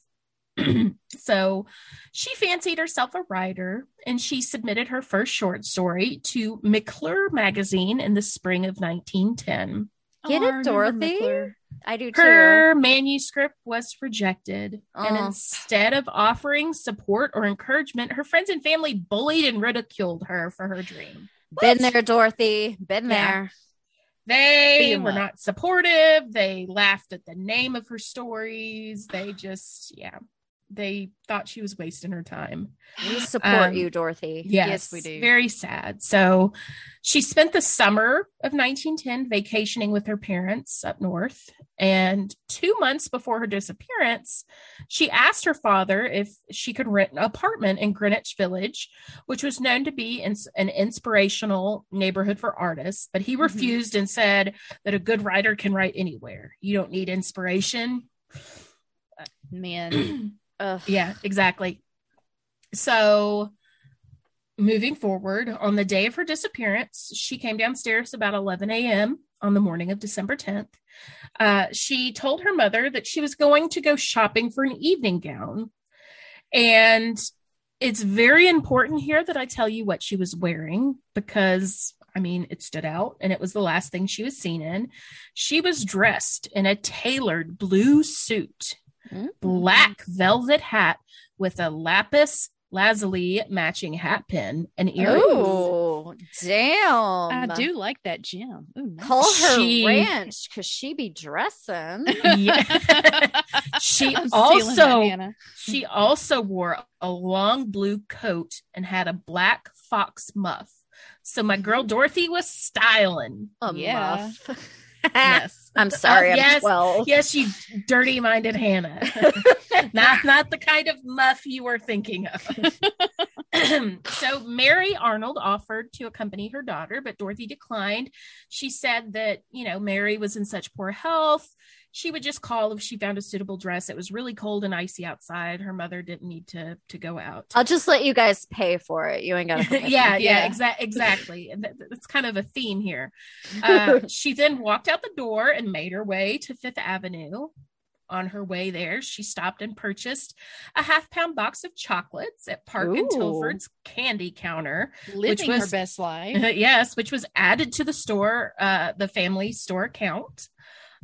so she fancied herself a writer, and she submitted her first short story to McClure magazine in the spring of 1910. Get Oh, it, Dorothy? McClure. I do too. Her manuscript was rejected, and Oh. instead of offering support or encouragement, her friends and family bullied and ridiculed her for her dream. Been there, Dorothy. Been Yeah. there. They Beat 'em were up. not supportive. They laughed at the name of her stories. They just, yeah, they thought she was wasting her time. We support Um, you, Dorothy. Yes, Yes, we do. Very sad. So she spent the summer of 1910 vacationing with her parents up north. And two months before her disappearance, she asked her father if she could rent an apartment in Greenwich Village, which was known to be ins- an inspirational neighborhood for artists. But he Mhm. refused and said that a good writer can write anywhere. You don't need inspiration. Man, Ugh. Yeah, exactly. So, moving forward, on the day of her disappearance, she came downstairs about 11 a.m. on the morning of December 10th. Uh, she told her mother that she was going to go shopping for an evening gown. And it's very important here that I tell you what she was wearing because. I mean, it stood out and it was the last thing she was seen in. She was dressed in a tailored blue suit Mm. black velvet hat with a lapis lazuli matching hat pin and earrings. Oh, damn. I do like that gem. Ooh, nice. Call her She- ranch because she be dressing. Yeah. she I'm stealing that, also she also wore a long blue coat and had a black fox muff. So my girl Dorothy was styling. A Yeah. muff. Yes. I'm sorry. Uh, I'm yes. 12. Yes, you dirty minded Hannah. not not the kind of muff you were thinking of. so Mary Arnold offered to accompany her daughter, but Dorothy declined. She said that, you know, Mary was in such poor health. She would just call if she found a suitable dress. It was really cold and icy outside. Her mother didn't need to to go out. I'll just let you guys pay for it. You ain't got to. yeah, yeah, Yeah. exa- exactly. That's kind of a theme here. Uh, she then walked out the door and made her way to Fifth Avenue. On her way there, she stopped and purchased a half pound box of chocolates at Park and Tilford's candy counter. living was- her best life. yes, which was added to the store, uh, the family store account.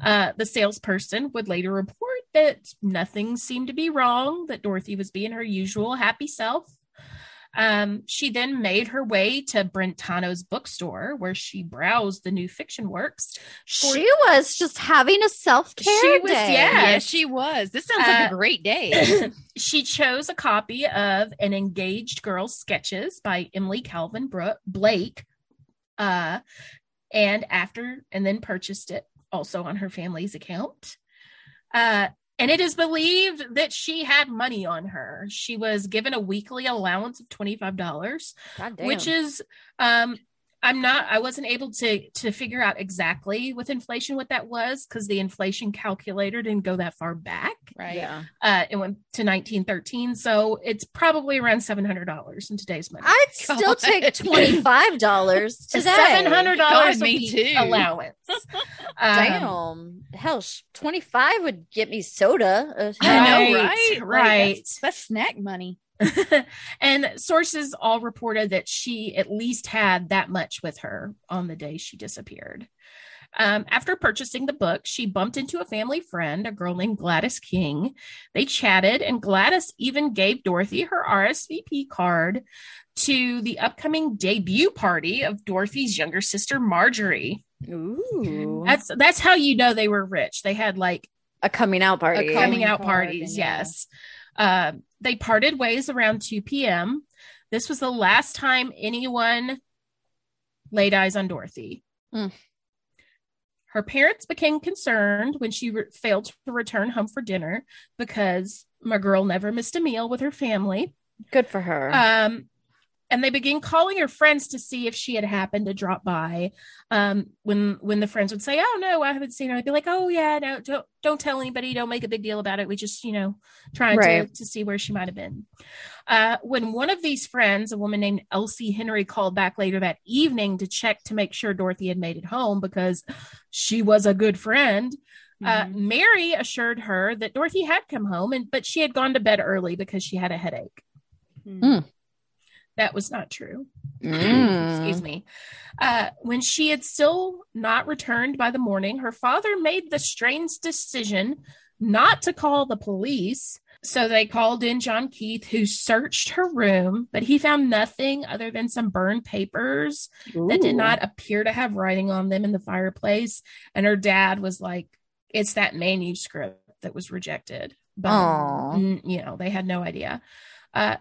Uh, the salesperson would later report that nothing seemed to be wrong, that Dorothy was being her usual happy self. Um, she then made her way to Brentano's bookstore where she browsed the new fiction works. for- She was just having a self care She was- day. yeah. Yes, she was. This sounds like Uh, a great day. she chose a copy of An Engaged Girl's Sketches by Emily Calvin Bro- Blake. Uh, and after, and then purchased it also on her family's account. Uh, and it is believed that she had money on her. She was given a weekly allowance of $25 God damn. which is um i'm not i wasn't able to to figure out exactly with inflation what that was because the inflation calculator didn't go that far back right. yeah. uh it went to 1913 so it's probably around $700 in today's money I'd still take twenty five dollars a today. $700 God, a me too. allowance Um, Damn. Hell, twenty five would get me soda. Uh, I know, Right, right? Like, right. that's, that's snack money. and sources all reported that she at least had that much with her on the day she disappeared. Um, after purchasing the book, she bumped into a family friend, a girl named Gladys King. They chatted, and Gladys even gave Dorothy her RSVP card to the upcoming debut party of Dorothy's younger sister, Marjorie. Ooh. That's that's how you know they were rich. They had like A coming out party. A coming Calling out card, parties. yeah. Uh, they parted ways around 2 p.m. This was the last time anyone laid eyes on Dorothy. Mm. Her parents became concerned when she re- failed to return home for dinner because my girl never missed a meal with her family. Good for her. Um, and they began calling her friends to see if she had happened to drop by. Um, when when the friends would say, "Oh no, I haven't seen her," I'd be like, "Oh yeah, no, don't don't tell anybody. Don't make a big deal about it. We just you know trying to Right. to see where she might have been." Uh, when one of these friends, a woman named Elsie Henry, called back later that evening to check to make sure Dorothy had made it home because she was a good friend. Uh, Mhm. Mary assured her that Dorothy had come home, and but she had gone to bed early because she had a headache. Mhm. That was not true. Mm. Excuse me. Uh, when she had still not returned by the morning, her father made the strange decision not to call the police. So they called in John Keith, who searched her room, but he found nothing other than some burned papers that did not appear to have writing on them in the fireplace. And her dad was like, it's that manuscript that was rejected. But, Aw. mm, you know, they had no idea. Uh,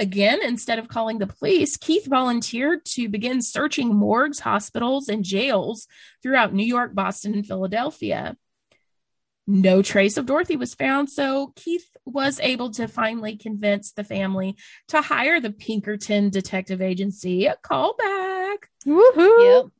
again, instead of calling the police, Keith volunteered to begin searching morgues, hospitals, and jails throughout New York, Boston, and Philadelphia. No trace of Dorothy was found, so Keith was able to finally convince the family to hire the Pinkerton Detective Agency, a callback, Woohoo. Yep.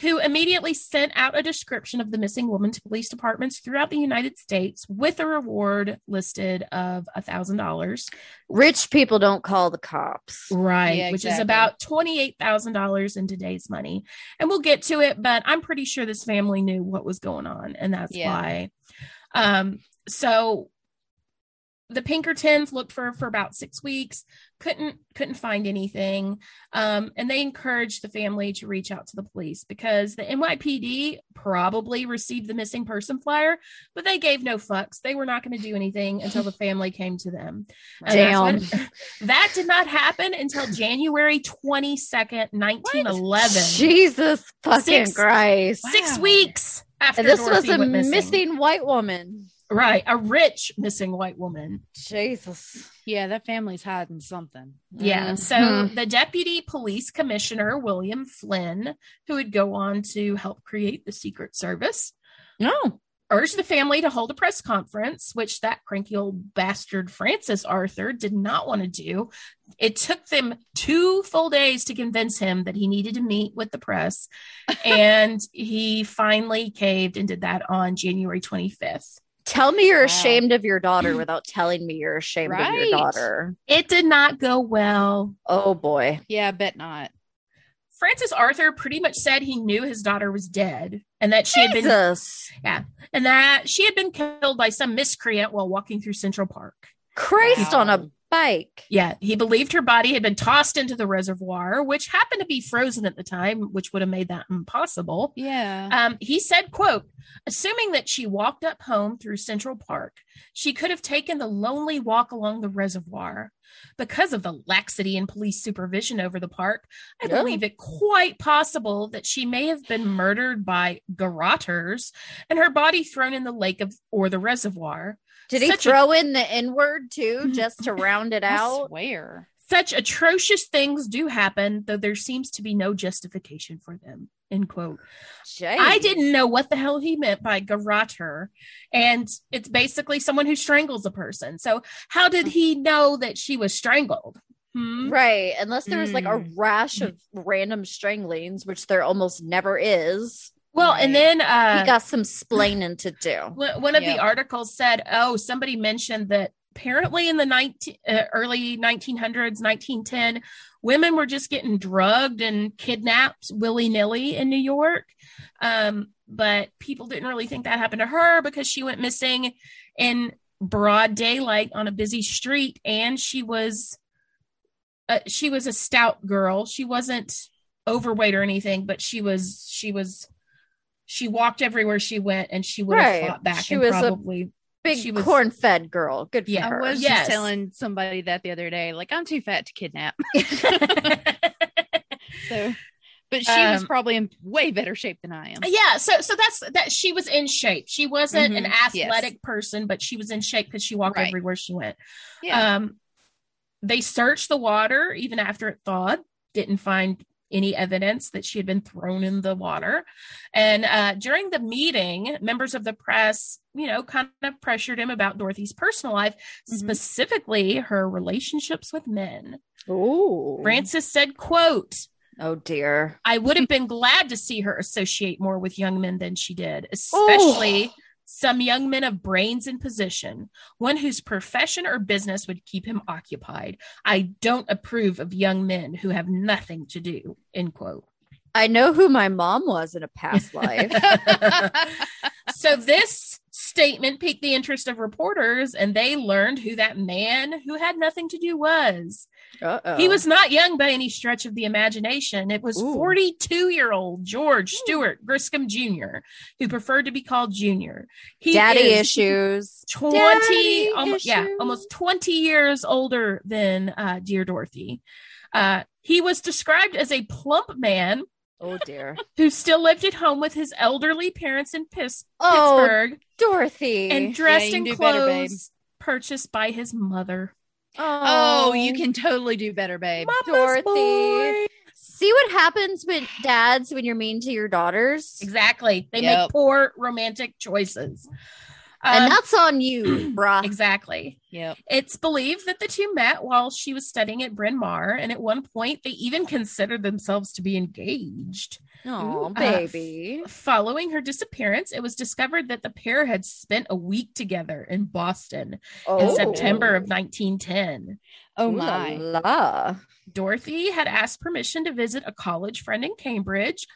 Who immediately sent out a description of the missing woman to police departments throughout the United States with a reward listed of a thousand dollars. Rich people don't call the cops. Right, Yeah, which is about $28,000 in today's money. And we'll get to it, but I'm pretty sure this family knew what was going on and that's Yeah. why. Um so the Pinkertons looked for for about 6 weeks, couldn't couldn't find anything. Um and they encouraged the family to reach out to the police because the NYPD probably received the missing person flyer, but they gave no fucks. They were not going to do anything until the family came to them. And Damn. what- that did not happen until January 22nd, 1911. Jesus fucking Six- Christ. Six Wow. weeks after And this Dorothy was a missing. missing white woman. Right, a rich missing white woman. Jesus. Yeah, that family's hiding something. Yeah. So Mhm. the deputy police commissioner, William Flynn, who would go on to help create the Secret Service, No. urged the family to hold a press conference, which that cranky old bastard Francis Arthur did not want to do. It took them two full days to convince him that he needed to meet with the press. and he finally caved and did that on January 25th. Tell me you're Wow. ashamed of your daughter without telling me you're ashamed of your daughter. It did not go well. Oh boy. Yeah, I bet not. Francis Arthur pretty much said he knew his daughter was dead and that she had been yeah, and that she had been killed by some miscreant while walking through Central Park. Christ Wow. on a bike. Yeah, he believed her body had been tossed into the reservoir, which happened to be frozen at the time, which would have made that impossible. Yeah. Um, he said, quote, assuming that she walked up home through Central Park, she could have taken the lonely walk along the reservoir. Because of the laxity in police supervision over the park, I Yeah. believe it quite possible that she may have been murdered by garrotters and her body thrown in the lake of or the reservoir. Did he Such a- throw in the N word too, just to round it I out? swear. Such atrocious things do happen, though there seems to be no justification for them. End quote. Jeez. I didn't know what the hell he meant by garrotter. And it's basically someone who strangles a person. So how did he know that she was strangled? Hmm? Right. Unless there was like a Mm. rash of random stranglings, which there almost never is. Well, and then He uh got some splaining to do. one of Yeah. the articles said, oh, somebody mentioned that apparently in the 19, uh, early 1900s, 1910, women were just getting drugged and kidnapped willy nilly in New York. Um, but people didn't really think that happened to her because she went missing in broad daylight on a busy street and she was uh, she was a stout girl she wasn't overweight or anything but she was she was she walked everywhere she went and she would have Right. fought back She and was a- probably Big She was- corn fed girl. Good for Yeah, I her. was Yes. just telling somebody that the other day, like I'm too fat to kidnap. so But she was Um, probably in way better shape than I am. Yeah, so so that's that she was in shape. She wasn't an Mhm, yes. athletic person, but she was in shape because she walked Right. everywhere she went. Yeah. Um, they searched the water even after it thawed, didn't find any evidence that she had been thrown in the water. And uh, during the meeting, members of the press, you know, kind of pressured him about Dorothy's personal life, Mhm. specifically her relationships with men. Oh, Francis said, quote, Oh dear. I would have been glad to see her associate more with young men than she did, especially some young men of brains and position, one whose profession or business would keep him occupied. I don't approve of young men who have nothing to do. End quote. I know who my mom was in a past life. so this statement piqued the interest of reporters, and they learned who that man who had nothing to do was. Uh-oh. He was not young by any stretch of the imagination. It was 42 year old George Stewart Griscom Jr., who preferred to be called Junior. He daddy is issues. 20, Daddy almost, yeah, almost 20 years older than uh, Dear Dorothy. Uh, he was described as a plump man Oh dear. who still lived at home with his elderly parents in Pis- Oh, Pittsburgh Dorothy. and dressed can in do better, clothes purchased by his mother. Oh, you can totally do better, babe. Dorothy. boy. see what happens with dads when you're mean to your daughters, Exactly. They Yep. make poor romantic choices. and Um, that's on you, bruh. exactly. Yep. It's believed that the two met while she was studying at Bryn Mawr, and at one point they even considered themselves to be engaged. Oh, Uh, baby. Following her disappearance, it was discovered that the pair had spent a week together in Boston oh. in September of 1910. Oh Ooh la my. la. Dorothy had asked permission to visit a college friend in Cambridge,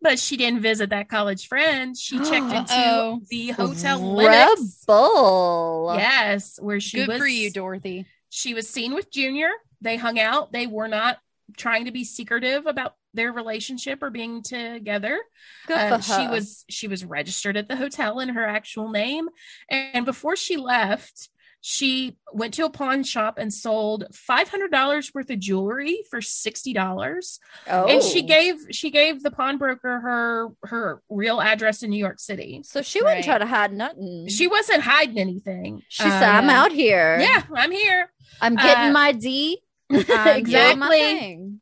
but she didn't visit that college friend. She checked into Uh-oh. the Hotel Lenox. Rebel. Yes, where she Good was. for you, Dorothy. She was seen with Junior. They hung out. They were not trying to be secretive about their relationship or being together. Good Uh, she was she was registered at the hotel in her actual name, and before she left, she went to a pawn shop and sold five hundred dollars worth of jewelry for sixty dollars. Oh. And she gave she gave the pawnbroker her her real address in New York City. So she wouldn't Right. try to hide nothing. She wasn't hiding anything. She said, "I'm Uh, out here. Yeah, I'm here. I'm getting Uh, my D. I'm exactly.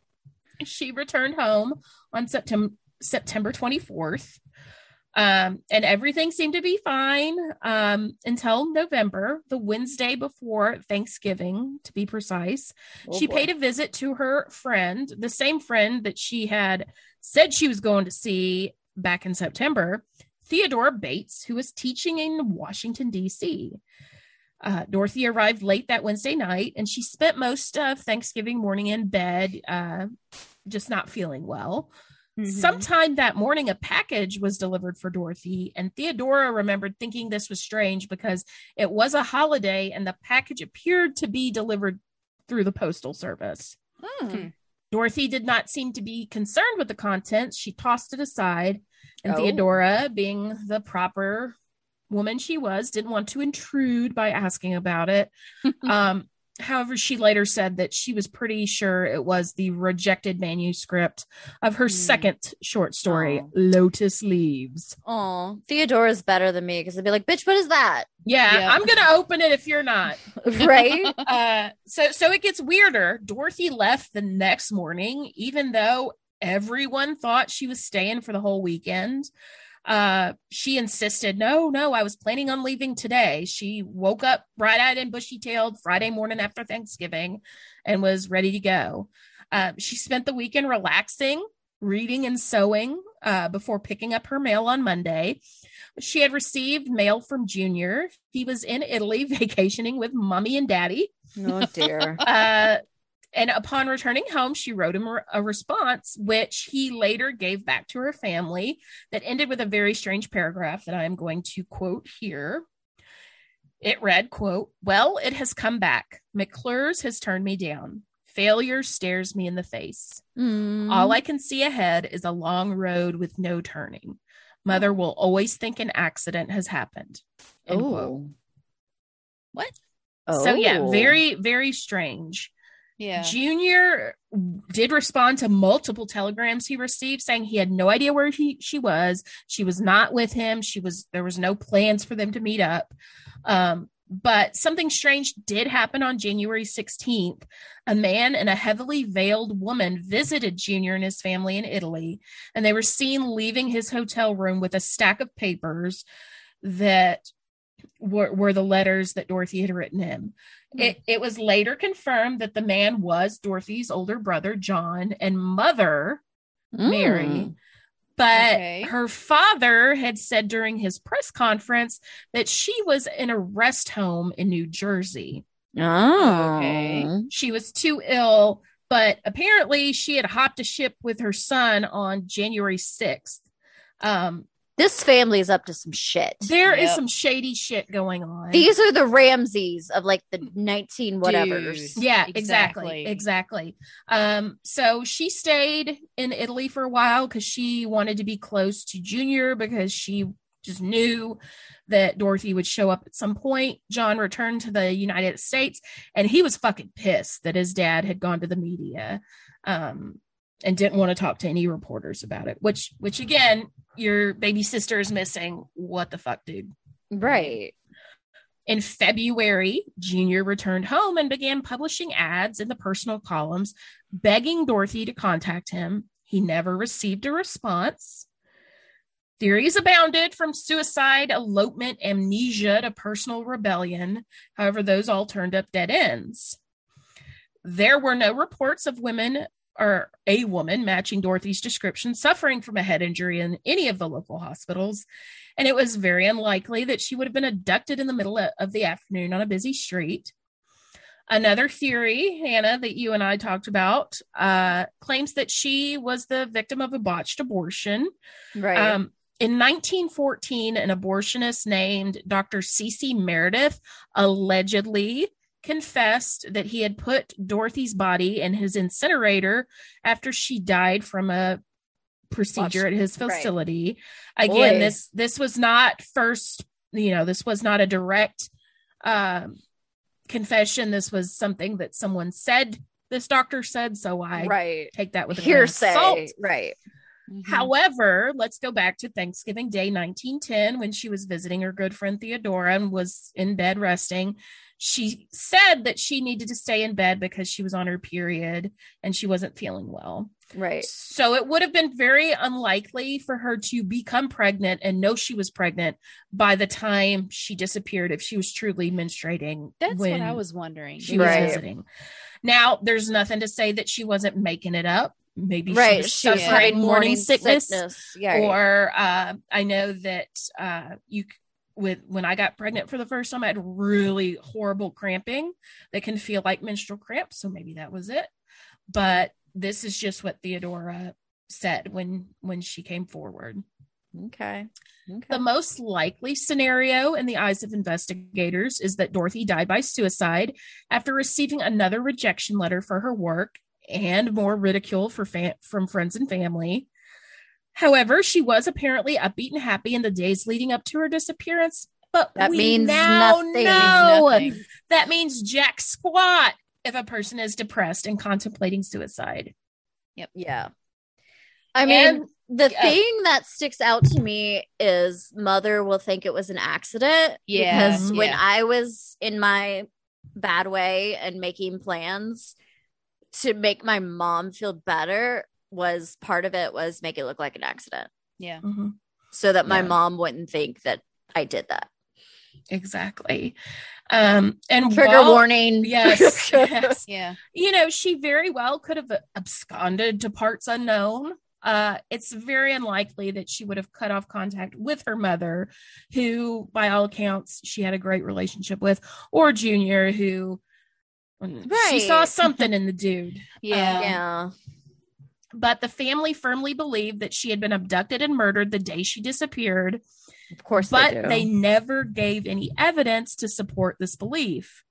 Thing." she returned home on September September 24th. Um, and everything seemed to be fine um, until November, the Wednesday before Thanksgiving, to be precise. Oh, she boy. paid a visit to her friend, the same friend that she had said she was going to see back in September, Theodora Bates, who was teaching in Washington, D.C. Uh, Dorothy arrived late that Wednesday night, and she spent most of Thanksgiving morning in bed, uh, just not feeling well. Mhm. Sometime that morning, a package was delivered for Dorothy, and Theodora remembered thinking this was strange because it was a holiday and the package appeared to be delivered through the postal service. Hmm. Dorothy did not seem to be concerned with the contents. She tossed it aside, and Oh. Theodora, being the proper woman she was, didn't want to intrude by asking about it. um, however, she later said that she was pretty sure it was the rejected manuscript of her Hmm. second short story, Oh. Lotus Leaves. Oh, Theodora's better than me because I'd be like, "Bitch, what is that?" Yeah, Yeah. I'm gonna open it if you're not. right? uh so so it gets weirder dorothy left the next morning even though everyone thought she was staying for the whole weekend uh she insisted no no i was planning on leaving today. She woke up bright-eyed and bushy-tailed friday morning after thanksgiving and was ready to go. Uh, she spent the weekend relaxing reading and sewing uh, before picking up her mail on monday. She had received mail from junior. He was in italy vacationing with mommy and daddy. Oh dear. uh, and upon returning home, she wrote him a- response, which he later gave back to her family, that ended with a very strange paragraph that I am going to quote here. It read, quote, Well, it has come back. McClure's has turned me down. Failure stares me in the face. Mm. All I can see ahead is a long road with no turning. Mother will always think an accident has happened. Oh. What? So yeah, Oh. very, very strange. Yeah. Junior did respond to multiple telegrams he received saying he had no idea where he, she was. She was not with him. She was there was no plans for them to meet up. Um, but something strange did happen on January 16th. A man and a heavily veiled woman visited Junior and his family in Italy, and they were seen leaving his hotel room with a stack of papers that were, were the letters that Dorothy had written him. Hmm. It, it was later confirmed that the man was Dorothy's older brother, John, and mother, Mary. Mm. But Okay. her father had said during his press conference that she was in a rest home in New Jersey. Oh. Okay. She was too ill, but apparently she had hopped a ship with her son on January 6th. Um, This family is up to some shit. there is Yep. some shady shit going on. These are the Ramseys of like the 19 whatevers. Dude. yeah Exactly. exactly exactly um so she stayed in italy for a while because she wanted to be close to junior because she just knew that dorothy would show up at some point john returned to the united states and he was fucking pissed that his dad had gone to the media um and didn't want to talk to any reporters about it which which again your baby sister is missing what the fuck dude Right. in February, Junior returned home and began publishing ads in the personal columns, begging Dorothy to contact him. He never received a response. Theories abounded from suicide, elopement, amnesia to personal rebellion. However, those all turned up dead ends. There were no reports of women or a woman matching Dorothy's description suffering from a head injury in any of the local hospitals and it was very unlikely that she would have been abducted in the middle of the afternoon on a busy street. Another theory, Hannah, that you and I talked about, uh, claims that she was the victim of a botched abortion. Right. Um, in 1914, an abortionist named Dr. Cece Meredith allegedly confessed that he had put Dorothy's body in his incinerator after she died from a procedure at his Right. facility. Again, Boy. this this was not first, you know, this was not a direct um, confession. This was something that someone said. This doctor said, so I right. take that with a grain of salt. Hearsay. Right. Mhm. However, let's go back to Thanksgiving Day 1910 when she was visiting her good friend Theodora and was in bed resting. She said that she needed to stay in bed because she was on her period and she wasn't feeling well. Right. So it would have been very unlikely for her to become pregnant and know she was pregnant by the time she disappeared if she was truly menstruating. That's what I was wondering. she was Right. visiting. Now, there's nothing to say that she wasn't making it up. Maybe she right. was She was suffering having morning sickness, Yeah. or uh, I know that uh, you c- with when I got pregnant for the first time, I had really horrible cramping that can feel like menstrual cramps. So maybe that was it. But this is just what Theodora said when when she came forward. okay. Okay. The most likely scenario in the eyes of investigators is that Dorothy died by suicide after receiving another rejection letter for her work and more ridicule for fa- from friends and family. However, she was apparently upbeat and happy in the days leading up to her disappearance. But That we means now nothing. know Nothing. that means jack squat if a person is depressed and contemplating suicide. Yep. Yeah. I mean, And- the yeah. thing that sticks out to me is mother will think it was an accident. Yeah, Because when yeah. I was in my bad way and making plans to make my mom feel better, was part of it was make it look like an accident Yeah. Mhm. so that my Yeah. mom wouldn't think that I did that. Exactly. Um, and Trigger while- warning. Yes, yes. Yeah. You know, she very well could have absconded to parts unknown. Uh, it's very unlikely that she would have cut off contact with her mother, who, by all accounts, she had a great relationship with, or Junior, who mm, she saw something in the dude. Yeah. yeah. But the family firmly believed that she had been abducted and murdered the day she disappeared. Of course but they they never gave any evidence to support this belief.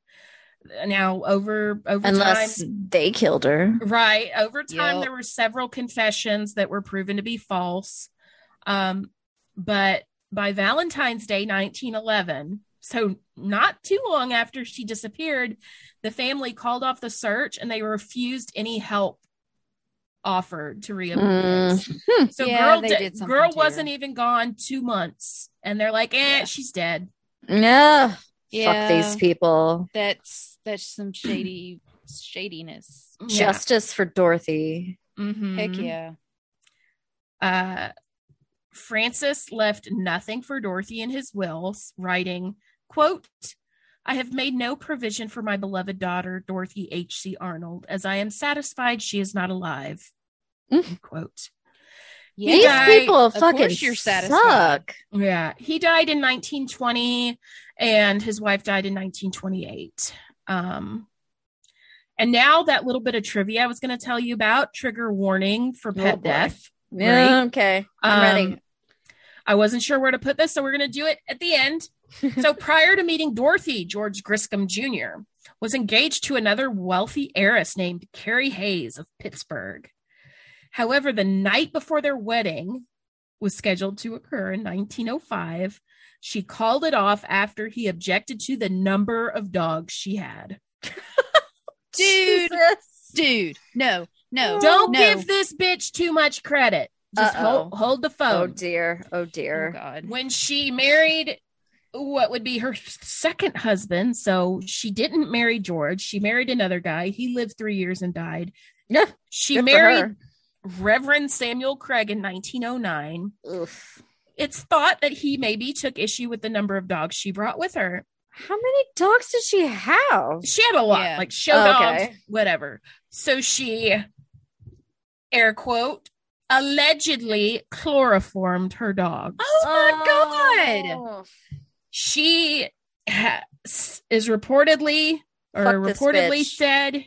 Now, over over Unless time, they killed her. right over time, Yep. there were several confessions that were proven to be false. Um, but by Valentine's Day, 1911, so not too long after she disappeared, the family called off the search and they refused any help offered to Rhea Williams. Mm. So Yeah, girl, they did girl wasn't her. even gone two months, and they're like, "Eh, Yeah. she's dead." No. Yeah. Fuck these people. That's that's some shady shadiness. Yeah. Justice for Dorothy. Mhm. Heck yeah. Uh, Francis left nothing for Dorothy in his wills, writing, "quote." I have made no provision for my beloved daughter, Dorothy H.C. Arnold, as I am satisfied she is not alive. Mm. Quote. Yeah. These died- people fucking you're satisfied. suck. Yeah, he died in 1920 and his wife died in 1928. Um and now that little bit of trivia I was going to tell you about trigger warning for pet Oh, death. Yeah, okay. I'm Um, ready. I wasn't sure where to put this, so we're going to do it at the end. so prior to meeting Dorothy, George Griscom Jr. was engaged to another wealthy heiress named Carrie Hayes of Pittsburgh. However, the night before their wedding was scheduled to occur in 1905, she called it off after he objected to the number of dogs she had. Dude. Jesus. Dude, no, no. Don't no. give this bitch too much credit. Just Uh-oh. hold, hold the oh, phone. Oh dear. Oh Oh dear. god. when she married what would be her second husband. So she didn't marry George. She married another guy. He lived three years and died. Yeah, She Good married. Reverend Samuel Craig in 1909. Oof. It's thought that he maybe took issue with the number of dogs she brought with her. How many dogs did she have? She had a lot, Yeah. like show Oh, dogs, okay. whatever. So she, air quote, allegedly chloroformed her dogs. Oh my god. Oh. She has, is reportedly or Fuck reportedly said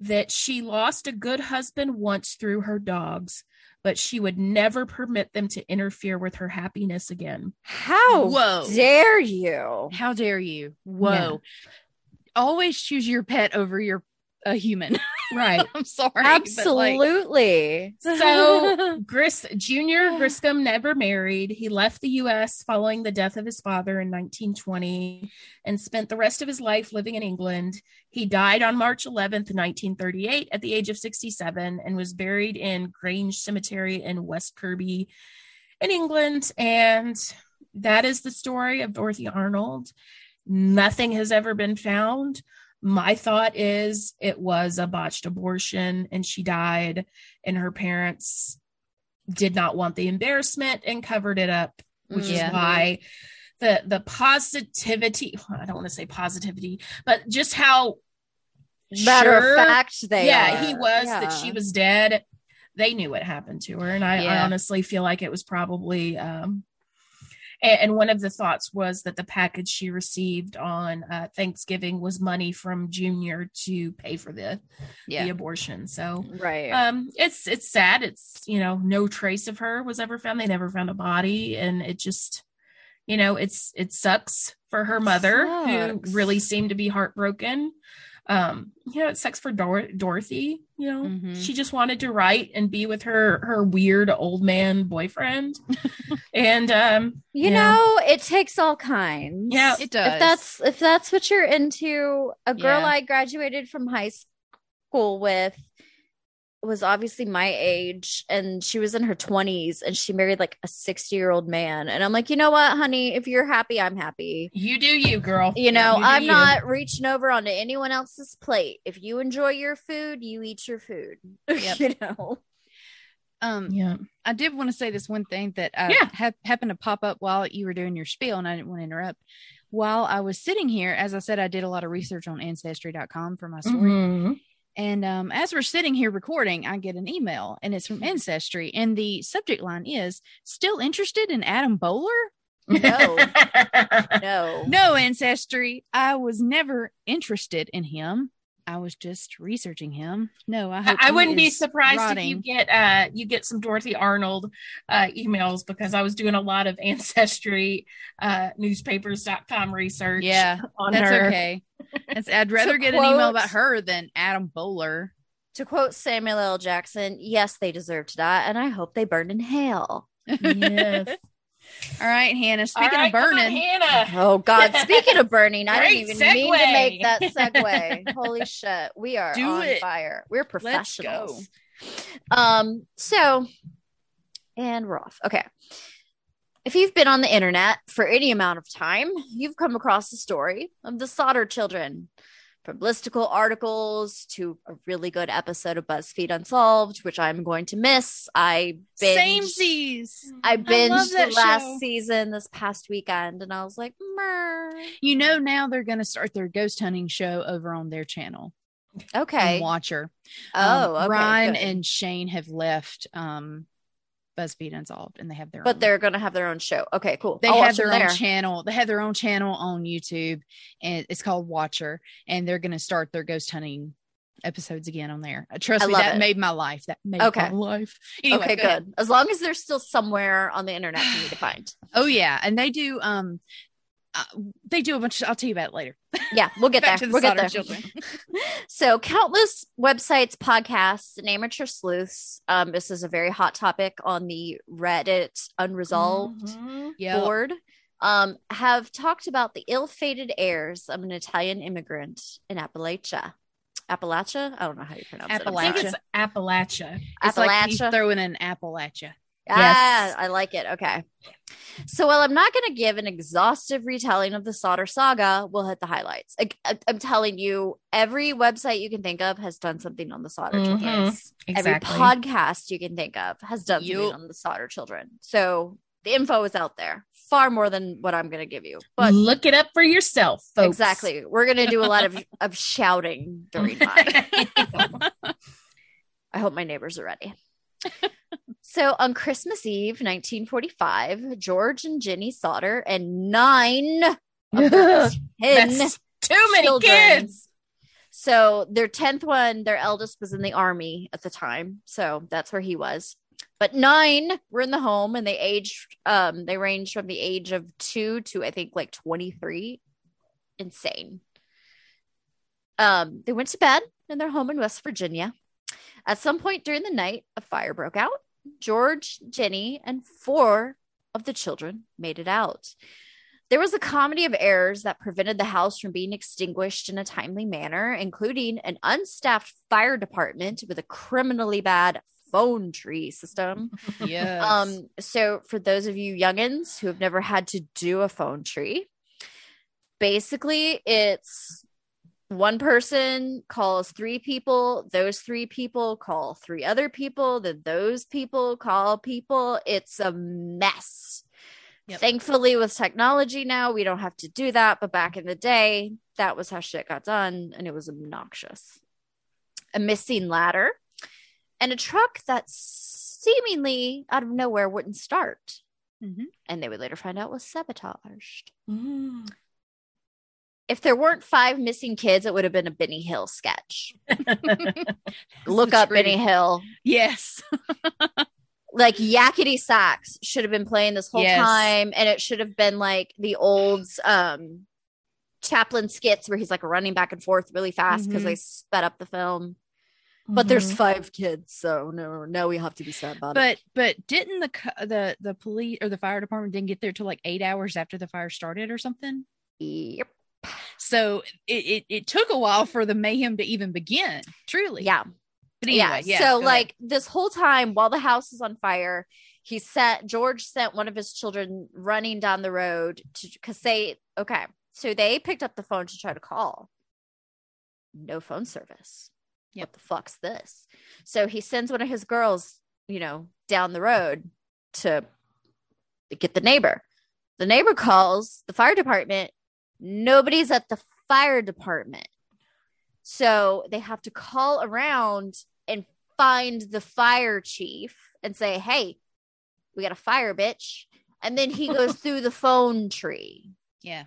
that she lost a good husband once through her dogs, but she would never permit them to interfere with her happiness again. How Whoa. dare you? How dare you? Whoa. Always choose your pet over your a human. Right. I'm sorry. but, like- Absolutely. So Gris Junior Griscom never married. He left the US following the death of his father in 1920 and spent the rest of his life living in England. He died on March 11th, 1938 at the age of 67 and was buried in Grange Cemetery in West Kirby in England and that is the story of Dorothy Arnold. Nothing has ever been found. My thought is it was a botched abortion and she died, and her parents did not want the embarrassment and covered it up, which Yeah. is why the the positivity I don't want to say positivity, but just how Matter sure- of fact, they yeah, are. he was that she was dead. They knew what happened to her, and I, I honestly feel like it was probably. Um, and, and one of the thoughts was that the package she received on uh, Thanksgiving was money from Junior to pay for the yeah. the abortion. So right. um, it's it's sad. It's you know no trace of her was ever found. They never found a body, and it just you know it's it sucks for her mother Sucks. who really seemed to be heartbroken. Um, you know, it sucks for Dor- Dorothy. You know, Mhm. she just wanted to write and be with her her weird old man boyfriend, and um, you yeah. know, it takes all kinds. Yeah, It does. If that's if that's what you're into, a girl Yeah. I graduated from high school with was obviously my age and she was in her 20s and she married like a 60 year old man and i'm like you know what honey if you're happy i'm happy you do you, girl. you know You i'm you. not reaching over onto anyone else's plate if you enjoy your food you eat your food Yep. you know um Yeah. I did want to say this one thing that uh, Yeah. hap- happened to pop up while you were doing your spiel, and I didn't want to interrupt. While I was sitting here, as I said, I did a lot of research on Ancestry.com for my story. Mhm. And um, as we're sitting here recording, I get an email, and it's from Ancestry, and the subject line is "Still interested in Adam Bowler?" No. no No, Ancestry. I was never interested in him. I was just researching him. No, I hope I wouldn't be surprised rotting. if you get uh you get some Dorothy Arnold uh emails because I was doing a lot of ancestry uh newspapers.com research Yeah, on that's her. okay. That's, I'd rather To get an email about her than Adam Bowler. to quote samuel l jackson yes they deserve to die and i hope they burn in hell Yes. All right, Hannah. Speaking All right, of come on, burning, Hannah. Oh God! Speaking of burning, I didn't even mean to make that segue. Holy shit, we are Do on it. fire. We're Let's go. professionals. Um. So, and we're off. Okay. If you've been on the internet for any amount of time, you've come across the story of the Sodder children. From listicle articles to a really good episode of BuzzFeed Unsolved, which I'm going to miss. I binged samesies. I binged that the last show. season this past weekend, and I was like, Mer. You know, now they're going to start their ghost hunting show over on their channel. okay. Watcher. Oh, Um, okay, Ryan good. and Shane have left um, BuzzFeed Unsolved, and they have their but own. they're gonna have their own show. Okay, cool. they I'll have their own there. channel. They have their own channel on YouTube, and it's called Watcher. And they're going to start their ghost hunting episodes again on there. Uh, Trust I me, that it. made my life. That made Okay. my life. Anyway, okay, go good. ahead. As long as they're still somewhere on the internet for me to find. Oh yeah, and they do. Um, uh, they do a bunch. I'll tell you about it later. Yeah, we'll get Back there. the We'll get there. children. so, countless websites, podcasts, and amateur sleuths. Um, this is a very hot topic on the Reddit unresolved Mhm. Yeah. board. Um, have talked about the ill-fated heirs of an Italian immigrant in Appalachia. Appalachia? I don't know how you pronounce it. I'm think it's Appalachia. It's like he's Appalachia. throwing an apple Ah, I like it. Okay. So while I'm not going to give an exhaustive retelling of the Sodder saga, we'll hit the highlights. I, I, am telling you, every website you can think of has done something on the Sodder Mhm. children. Yes. Every podcast you can think of has done something on the Sodder children. So the info is out there, far more than what I'm going to give you. But look it up for yourself, folks. exactly, we're going to do a lot of of shouting during mine. I hope my neighbors are ready. So on Christmas Eve, 1945, George and Jenny Sodder and nine of their ten too many children. kids. So their tenth one, their eldest was in the army at the time, so that's where he was. But nine were in the home, and they aged. Um, they ranged from the age of two to I think like twenty three. Insane. Um, they went to bed in their home in West Virginia. At some point during the night, a fire broke out. George, Jenny, and four of the children made it out. There was a comedy of errors that prevented the house from being extinguished in a timely manner, including an unstaffed fire department with a criminally bad phone tree system. Yes. Um, so for those of you youngins who have never had to do a phone tree, basically it's one person calls three people, those three people call three other people, then those people call people. It's a mess. Yep. Thankfully, with technology now, we don't have to do that. But back in the day, that was how shit got done, and it was obnoxious. A missing ladder and a truck that seemingly out of nowhere wouldn't start. Mhm. And they would later find out was sabotaged. Mm. If there weren't five missing kids, it would have been a Benny Hill sketch. Look up. Benny Hill. Yes. Like Yakety Sax should have been playing this whole Yes. time, and it should have been like the old um Chaplin skits where he's like running back and forth really fast because Mhm. they sped up the film. But there's Mhm. five kids, so no, no, we have to be sad about it. But but didn't the the the police or the fire department didn't get there till like eight hours after the fire started or something? Yep. So it, it it took a while for the mayhem to even begin. Truly. Yeah. But anyway, yeah. So go ahead. like this whole time while the house is on fire, he sent George sent one of his children running down the road to because they okay. So they picked up the phone to try to call. No phone service. Yep. What the fuck's this? So he sends one of his girls, you know, down the road to get the neighbor. The neighbor calls the fire department. Nobody's at the fire department. So they have to call around and find the fire chief and say, Hey, we got a fire, bitch. And then he goes through the phone tree yeah.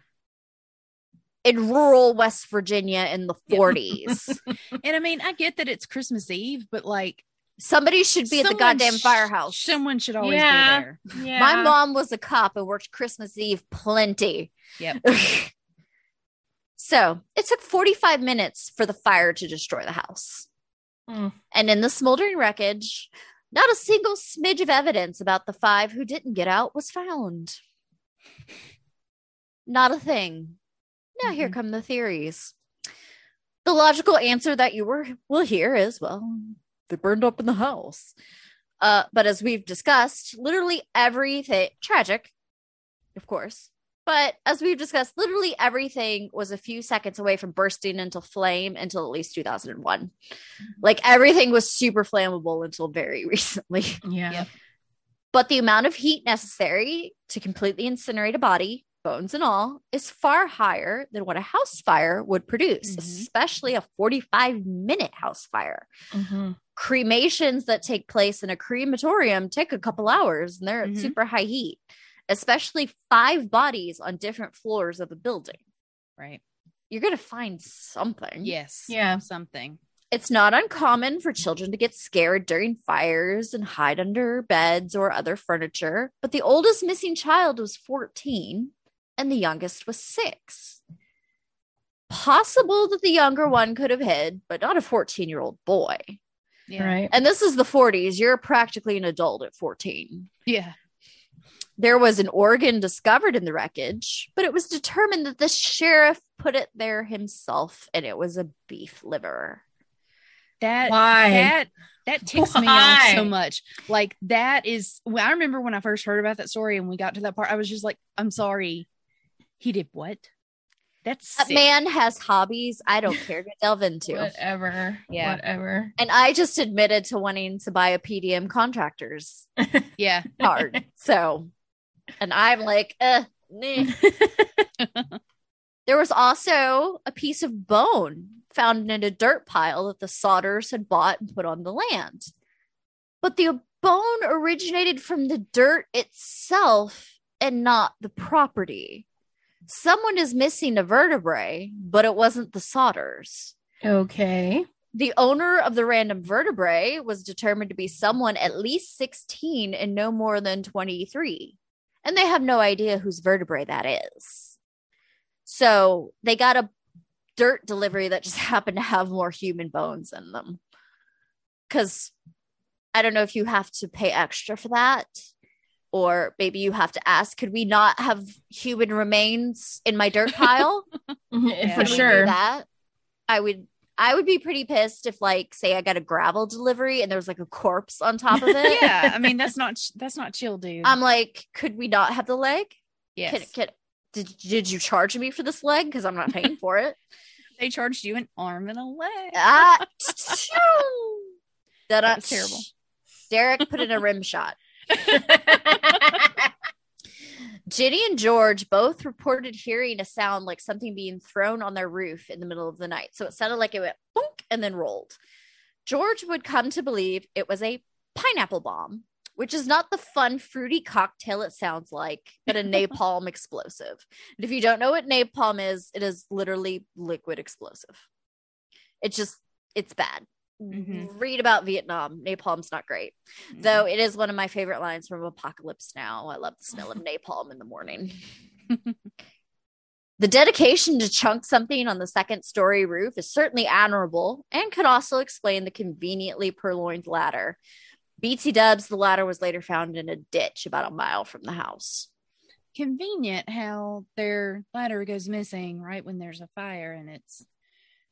in rural West Virginia in the 40s. And I mean, I get that it's Christmas Eve, but like Somebody should be at the goddamn sh- firehouse. Someone should always Yeah. be there. Yeah. My mom was a cop and worked Christmas Eve plenty. Yep. so it took 45 minutes for the fire to destroy the house. Mm. And in the smoldering wreckage Not a single smidge of evidence about the five who didn't get out was found. Not a thing. Now, here Mhm. come the theories. The logical answer that you were, will hear is well, they burned up in the house. Uh, but as we've discussed, literally everything tragic, of course. But as we've discussed, literally everything was a few seconds away from bursting into flame until at least 2001. Like everything was super flammable until very recently. Yeah. Yep. But the amount of heat necessary to completely incinerate a body, bones and all, is far higher than what a house fire would produce, Mhm. especially a 45 minute house fire. Mhm. Cremations that take place in a crematorium take a couple hours and they're Mhm. at super high heat, especially five bodies on different floors of a building. Right. You're going to find something. Yes. Yeah. Something. It's not uncommon for children to get scared during fires and hide under beds or other furniture, but the oldest missing child was 14 and the youngest was six. Possible that the younger one could have hid, but not a 14 year old boy. Yeah. Right. And this is the 40s. You're practically an adult at 14. Yeah. There was an organ discovered in the wreckage, but it was determined that the sheriff put it there himself and it was a beef liver. That Why? that that ticks me off so much. Like that is I remember when I first heard about that story and we got to that part, I was just like, I'm sorry. He did what? That's That sick. man has hobbies I don't care to delve into. Whatever. Yeah. Whatever. And I just admitted to wanting to buy a PDM contractors Yeah. card. so, and I'm like, uh, nah. there was also a piece of bone found in a dirt pile that the Sodders had bought and put on the land. But the bone originated from the dirt itself and not the property. Someone is missing a vertebrae, but it wasn't the Sodders. Okay. The owner of the random vertebrae was determined to be someone at least 16 and no more than 23. And they have no idea whose vertebrae that is. So they got a dirt delivery that just happened to have more human bones in them. Because I don't know if you have to pay extra for that. Or maybe you have to ask, could we not have human remains in my dirt pile? For Yeah. Do sure. that i would i would be pretty pissed if like say i got a gravel delivery and there was like a corpse on top of it yeah. I mean, that's not that's not chill, dude. i'm like could we not have the leg yes. Can- can- did, did you charge me for this leg because i'm not paying for it they charged you an arm and a leg. ah, that That was terrible. derek put in a rim shot Ginny and George both reported hearing a sound like something being thrown on their roof in the middle of the night. So it sounded like it went bonk and then rolled. George would come to believe it was a pineapple bomb, which is not the fun, fruity cocktail it sounds like, but a napalm explosive. And if you don't know what napalm is, it is literally liquid explosive. It's just, it's bad. Mhm. Read about Vietnam. Napalm's not great. Though it is one of my favorite lines from apocalypse now. I love the smell of napalm in the morning. The dedication to chunk something on the second story roof is certainly admirable and could also explain the conveniently purloined ladder. Bt dubs the ladder was later found in a ditch about a mile from the house. Convenient how their ladder goes missing right when there's a fire and it's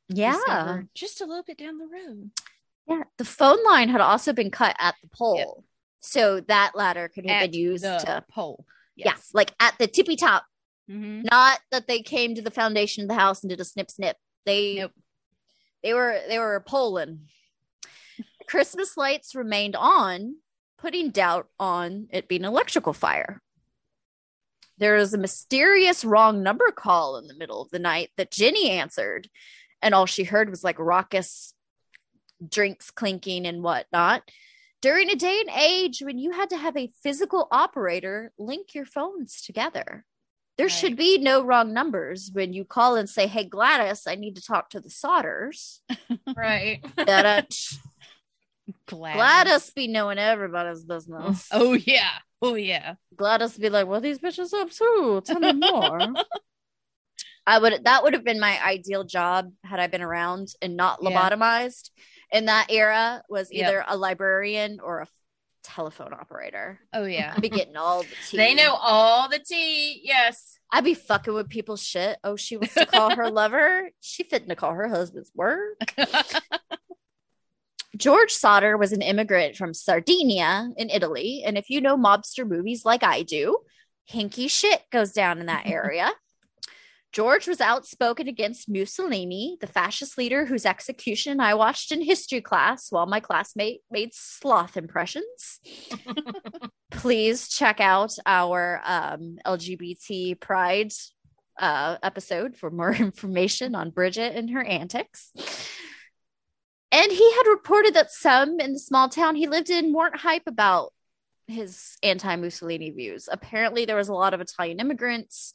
yeah. just a little bit down the road. yeah the phone line had also been cut at the pole so that ladder could have At been used the to pole. yeah like at the tippy top. Hmm not that they came to the foundation of the house and did a snip snip. They Nope. they were they were polling christmas lights remained on putting doubt on it being an electrical fire. There was a mysterious wrong number call in the middle of the night that jenny answered and all she heard was like raucous drinks clinking and whatnot during a day and age when you had to have a physical operator link your phones together there Right. should be no wrong numbers when you call and say hey gladys i need to talk to the sodders right. Gladys. gladys be knowing everybody's business Oh yeah. Oh yeah. gladys be like well these bitches up too tell me more i would that would have been my ideal job had i been around and not Yeah. lobotomized in that era was Yep. either a librarian or a telephone operator. Oh yeah. I'd be getting all the tea. They know all the tea. Yes. I'd be fucking with people's shit. Oh, she wants to call her lover. She fitting to call her husband's work. George Sodder was an immigrant from Sardinia in Italy. And if you know mobster movies like I do, hinky shit goes down in that area. George was outspoken against Mussolini, the fascist leader whose execution I watched in history class while my classmate made sloth impressions. Please check out our um, LGBT pride uh, episode for more information on Bridget and her antics. And he had reported that some in the small town he lived in weren't hype about his anti Mussolini views. Apparently, there was a lot of Italian immigrants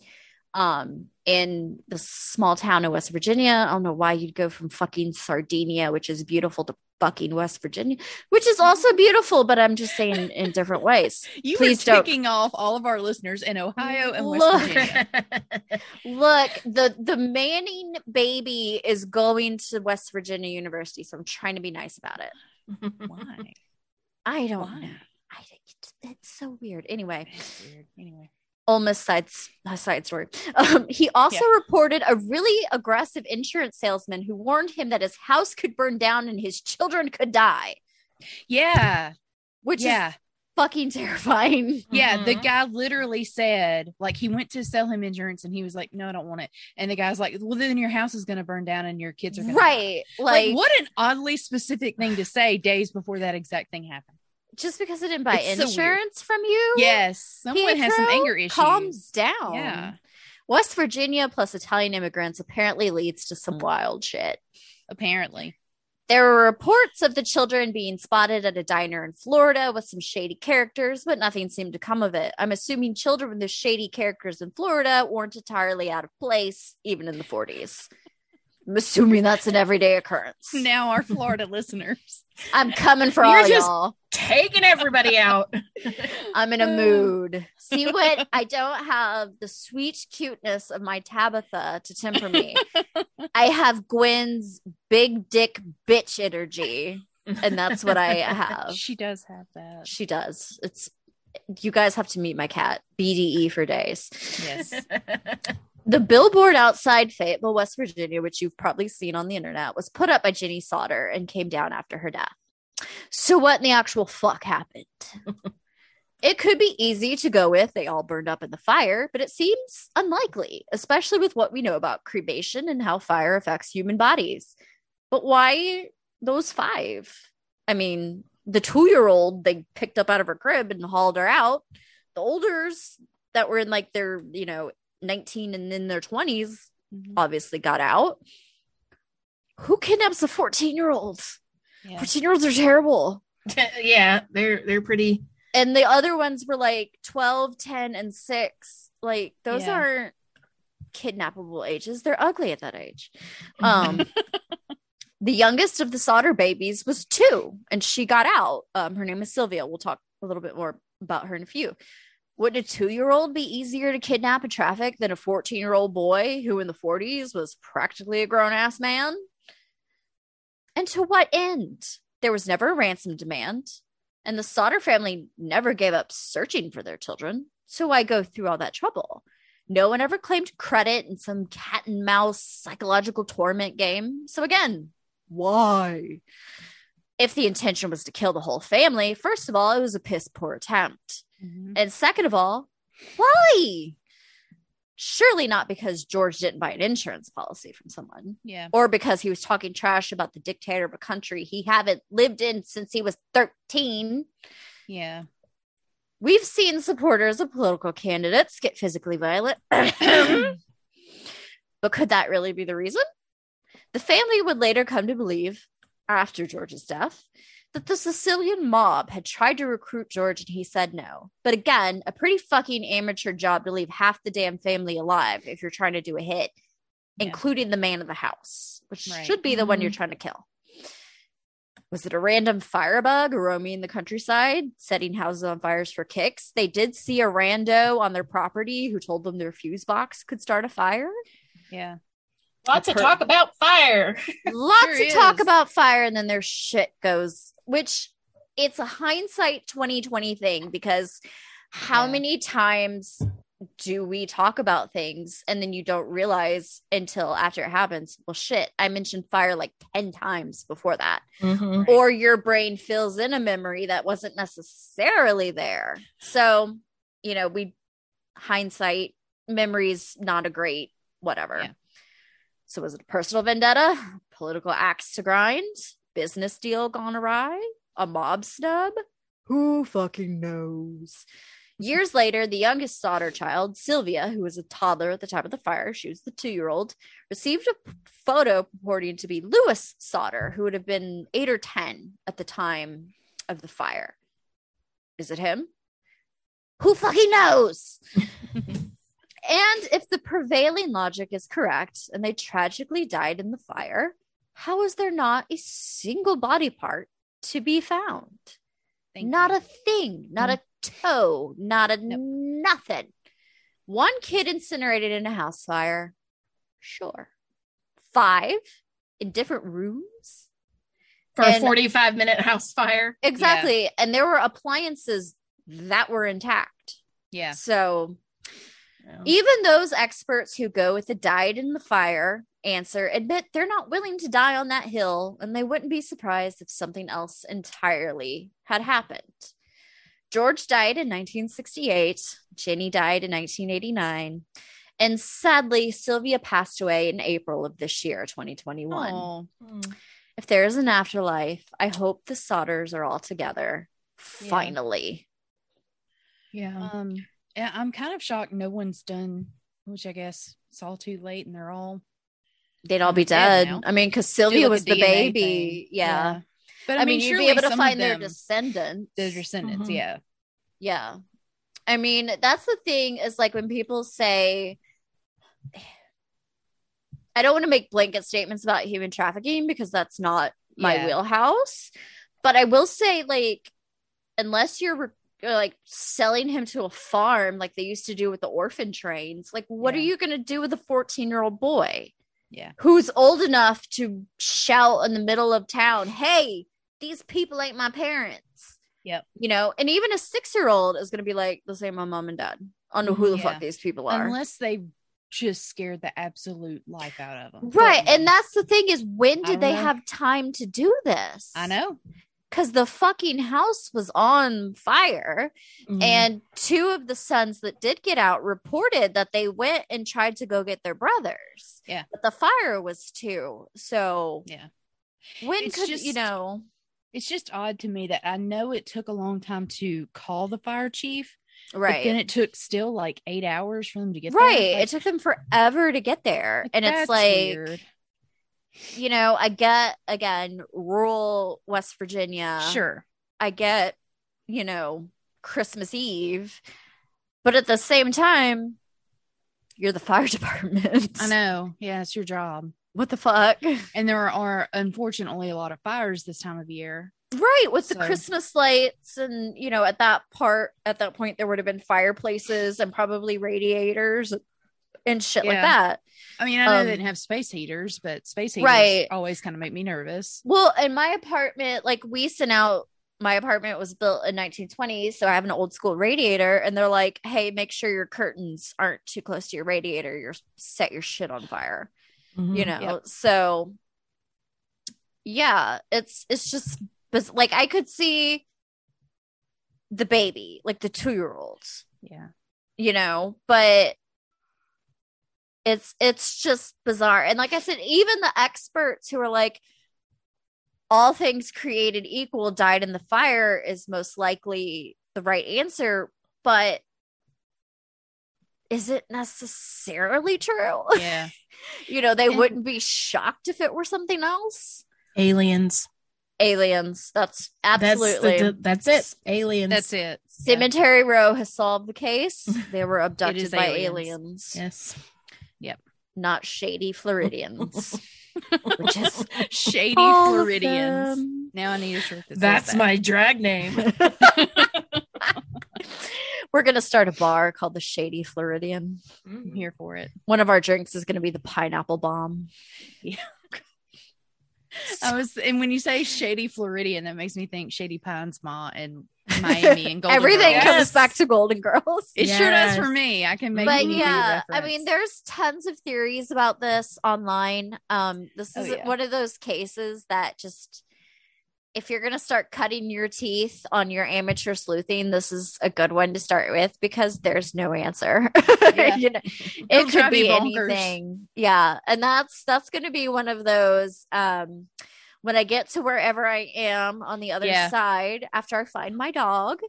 um, in the small town of West Virginia. I don't know why you'd go from fucking Sardinia, which is beautiful, to fucking West Virginia, which is also beautiful, but I'm just saying in different ways. You Please were don't- off all of our listeners in Ohio and West Look. Virginia. Look, the the Manning baby is going to West Virginia University, so I'm trying to be nice about it. Why? I don't Why? know. I think it's, it's so weird. Anyway, weird. Anyway. Almost side a side story. Um, he also reported a really aggressive insurance salesman who warned him that his house could burn down and his children could die, Yeah. which yeah. is fucking terrifying. Yeah, the Mhm. guy literally said, like, he went to sell him insurance and he was like, No, I don't want it. And the guy's like, Well, then your house is going to burn down and your kids are going to. Right. Like, Like, what an oddly specific thing to say days before that exact thing happened. Just because I didn't buy It's so insurance from you. Yes. Someone has some anger issues. Calm down. Yeah. West Virginia plus Italian immigrants apparently leads to some mm. wild shit. Apparently. There were reports of the children being spotted at a diner in Florida with some shady characters, but nothing seemed to come of it. I'm assuming children with the shady characters in Florida weren't entirely out of place, even in the 40s. I'm assuming that's an everyday occurrence. Now, our Florida listeners. I'm coming for You're all just- y'all. Taking everybody out. I'm in a mood. See what? I don't have the sweet cuteness of my Tabitha to temper me. I have Gwen's big dick bitch energy, and that's what I have. She does have that. She does. It's you guys have to meet my cat, BDE for days. Yes. The billboard outside Fayetteville, West Virginia, which you've probably seen on the internet, was put up by Ginny Sodder and came down after her death. So, what in the actual fuck happened? it could be easy to go with they all burned up in the fire, but it seems unlikely, especially with what we know about cremation and how fire affects human bodies. But why those five? I mean, the two year old they picked up out of her crib and hauled her out. The olders that were in like their, you know, 19 and in their 20s Mhm. obviously got out. Who kidnaps a 14 year old? Yeah. 14 year olds are terrible. yeah, they're they're pretty. And the other ones were like 12, 10, and 6. Like, those Yeah. aren't kidnappable ages. They're ugly at that age. Um, the youngest of the Sodder babies was two, and she got out. Um, her name is Sylvia. We'll talk a little bit more about her in a few. Wouldn't a two year old be easier to kidnap and traffic than a 14 year old boy who in the 40s was practically a grown ass man? And to what end? There was never a ransom demand, and the Sodder family never gave up searching for their children. So why go through all that trouble? No one ever claimed credit in some cat and mouse psychological torment game. So again, why? If the intention was to kill the whole family, first of all, it was a piss poor attempt. Mhm. And second of all, why? Surely not because George didn't buy an insurance policy from someone Yeah. or because he was talking trash about the dictator of a country he haven't lived in since he was 13. Yeah. We've seen supporters of political candidates get physically violent. but could that really be the reason? The family would later come to believe, after George's death, that the Sicilian mob had tried to recruit George and he said no. But again, a pretty fucking amateur job to leave half the damn family alive if you're trying to do a hit, Yeah. including the man of the house, which Right. should be the one Mhm. you're trying to kill. Was it a random firebug roaming the countryside, setting houses on fires for kicks? They did see a rando on their property who told them their fuse box could start a fire. Yeah. Lots of Per- talk about fire. Lots Sure of talk about fire, and then their shit goes, which it's a hindsight 2020 thing because how Yeah. many times do we talk about things and then you don't realize until after it happens well shit i mentioned fire like 10 times before that Mhm. or your brain fills in a memory that wasn't necessarily there so you know we hindsight memories not a great whatever Yeah. so was it a personal vendetta political axe to grind business deal gone awry a mob snub who fucking knows Years later, the youngest Sodder child, Sylvia, who was a toddler at the time of the fire, she was the two year old, received a photo purporting to be Louis Sodder, who would have been eight or 10 at the time of the fire. Is it him? Who fucking knows? and if the prevailing logic is correct and they tragically died in the fire, how is there not a single body part to be found? Thank not you. a thing, not a toe, not a Nope. nothing. One kid incinerated in a house fire. Sure. Five in different rooms. For And- a 45 minute house fire. Exactly. And there were appliances that were intact. yeah. So Yeah. even those experts who go with the died in the fire answer admit they're not willing to die on that hill and they wouldn't be surprised if something else entirely had happened. George died in 1968, Jenny died in 1989, and sadly, Sylvia passed away in April of this year, 2021. Oh, Mm. If there is an afterlife, I hope the Sodders are all together. Yeah. Finally. Yeah. um, yeah, I'm kind of shocked no one's done, which I guess it's all too late and they're all They'd all be Dead. I mean, because Sylvia was the baby. thing. Yeah. But I, mean, you'd be able to find their descendants. their descendants. Mhm. Yeah. Yeah. I mean, that's the thing is like when people say, I don't want to make blanket statements about human trafficking because that's not my Yeah. wheelhouse. But I will say, like, unless you're re- you're, like selling him to a farm like they used to do with the orphan trains, like, what are you going to do with a 14 year old boy Yeah. who's old enough to shout in the middle of town, hey, these people ain't my parents? Yep. You know, and even a six year old is going to be like, this ain't my mom and dad. I don't know who the mm-hmm. Yeah. fuck these people are. Unless they just scared the absolute life out of them. right. And that's the thing is, when did they know. have time to do this? I know. Because the fucking house was on fire. Mhm. And two of the sons that did get out reported that they went and tried to go get their brothers. Yeah. But the fire was too. So Yeah. when It's could you just- know? It's just odd to me that I know it took a long time to call the fire chief, Right. And it took still like eight hours for them to get there. right. Like, it took them forever to get there. and it's like, weird. You know, I get again, rural West Virginia. sure. I get, you know, Christmas Eve. But at the same time, you're the fire department. I know. Yeah, it's your job. What the fuck? And there are unfortunately a lot of fires this time of year. Right, with the Christmas lights and you know, at that part at that point there would have been fireplaces and probably radiators and shit like that. I mean, I know Um, they didn't have space heaters, but space heaters Right. always kind of make me nervous. Well, in my apartment, like we sent out my apartment was built in 1920, so I have an old school radiator, and they're like, "Hey, make sure your curtains aren't too close to your radiator. You're set your shit on fire." Mhm. You know, Yep. so yeah, it's it's just like I could see the baby, like the two year olds, Yeah. you know, but it's it's just bizarre. And like I said, even the experts who are like all things created equal died in the fire is most likely the right answer, but is it necessarily true? Yeah. you know, they And- wouldn't be shocked if it were something else. Aliens. Aliens. That's absolutely. That's, the, that's it. Aliens. That's it. Yeah. Cemetery Row has solved the case. They were abducted by aliens. aliens, Yes. Not shady Floridians, which is Shady Floridians. Now I need a shirt that That's that. my drag name. We're gonna start a bar called the Shady Floridian. I'm here for it. One of our drinks is gonna be the pineapple bomb. I was, and when you say Shady Floridian, that makes me think Shady Pines Ma and Miami and Golden Everything Girls. comes back to Golden Girls. It sure does for me. I can make. but yeah, I mean, there's tons of theories about this online. Um, this Oh, is yeah. one of those cases that just, if you're gonna start cutting your teeth on your amateur sleuthing, this is a good one to start with because there's no answer. Yeah. You know, It'll could be bonkers. anything. Yeah, and that's that's gonna be one of those. Um, when I get to wherever I am on the other Yeah. side after I find my dog,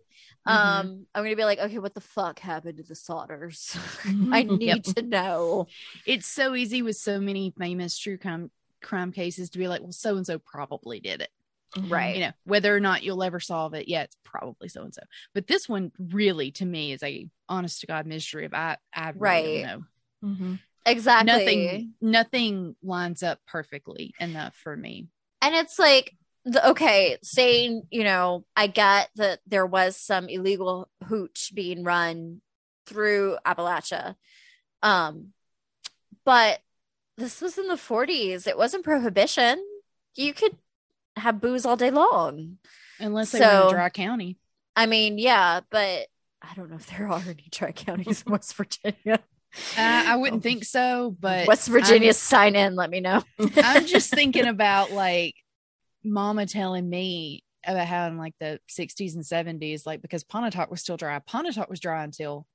Mhm. um, I'm gonna be like, okay, what the fuck happened to the Sodders? I need Yep. to know. it's so easy with so many famous true crime crime cases to be like, well, so and so probably did it. Right. You know, whether or not you'll ever solve it, yeah, it's probably so and so. But this one really, to me, is a honest to god mystery. Of I, I really Right. don't know. Mhm. Exactly. Nothing, nothing lines up perfectly enough for me. And it's like, the, okay, saying, you know, I get that there was some illegal hooch being run through Appalachia. Um, but this was in the 40s. It wasn't prohibition. You could have booze all day long. Unless they were in dry county. I mean, yeah, but I don't know if there are any tri counties in West Virginia. Uh, I wouldn't think so, but West Virginia, sign in. Let me know. I'm just thinking about like mama telling me about how in like the 60s and 70s, like because Pontotoc was still dry. Pontotoc was dry until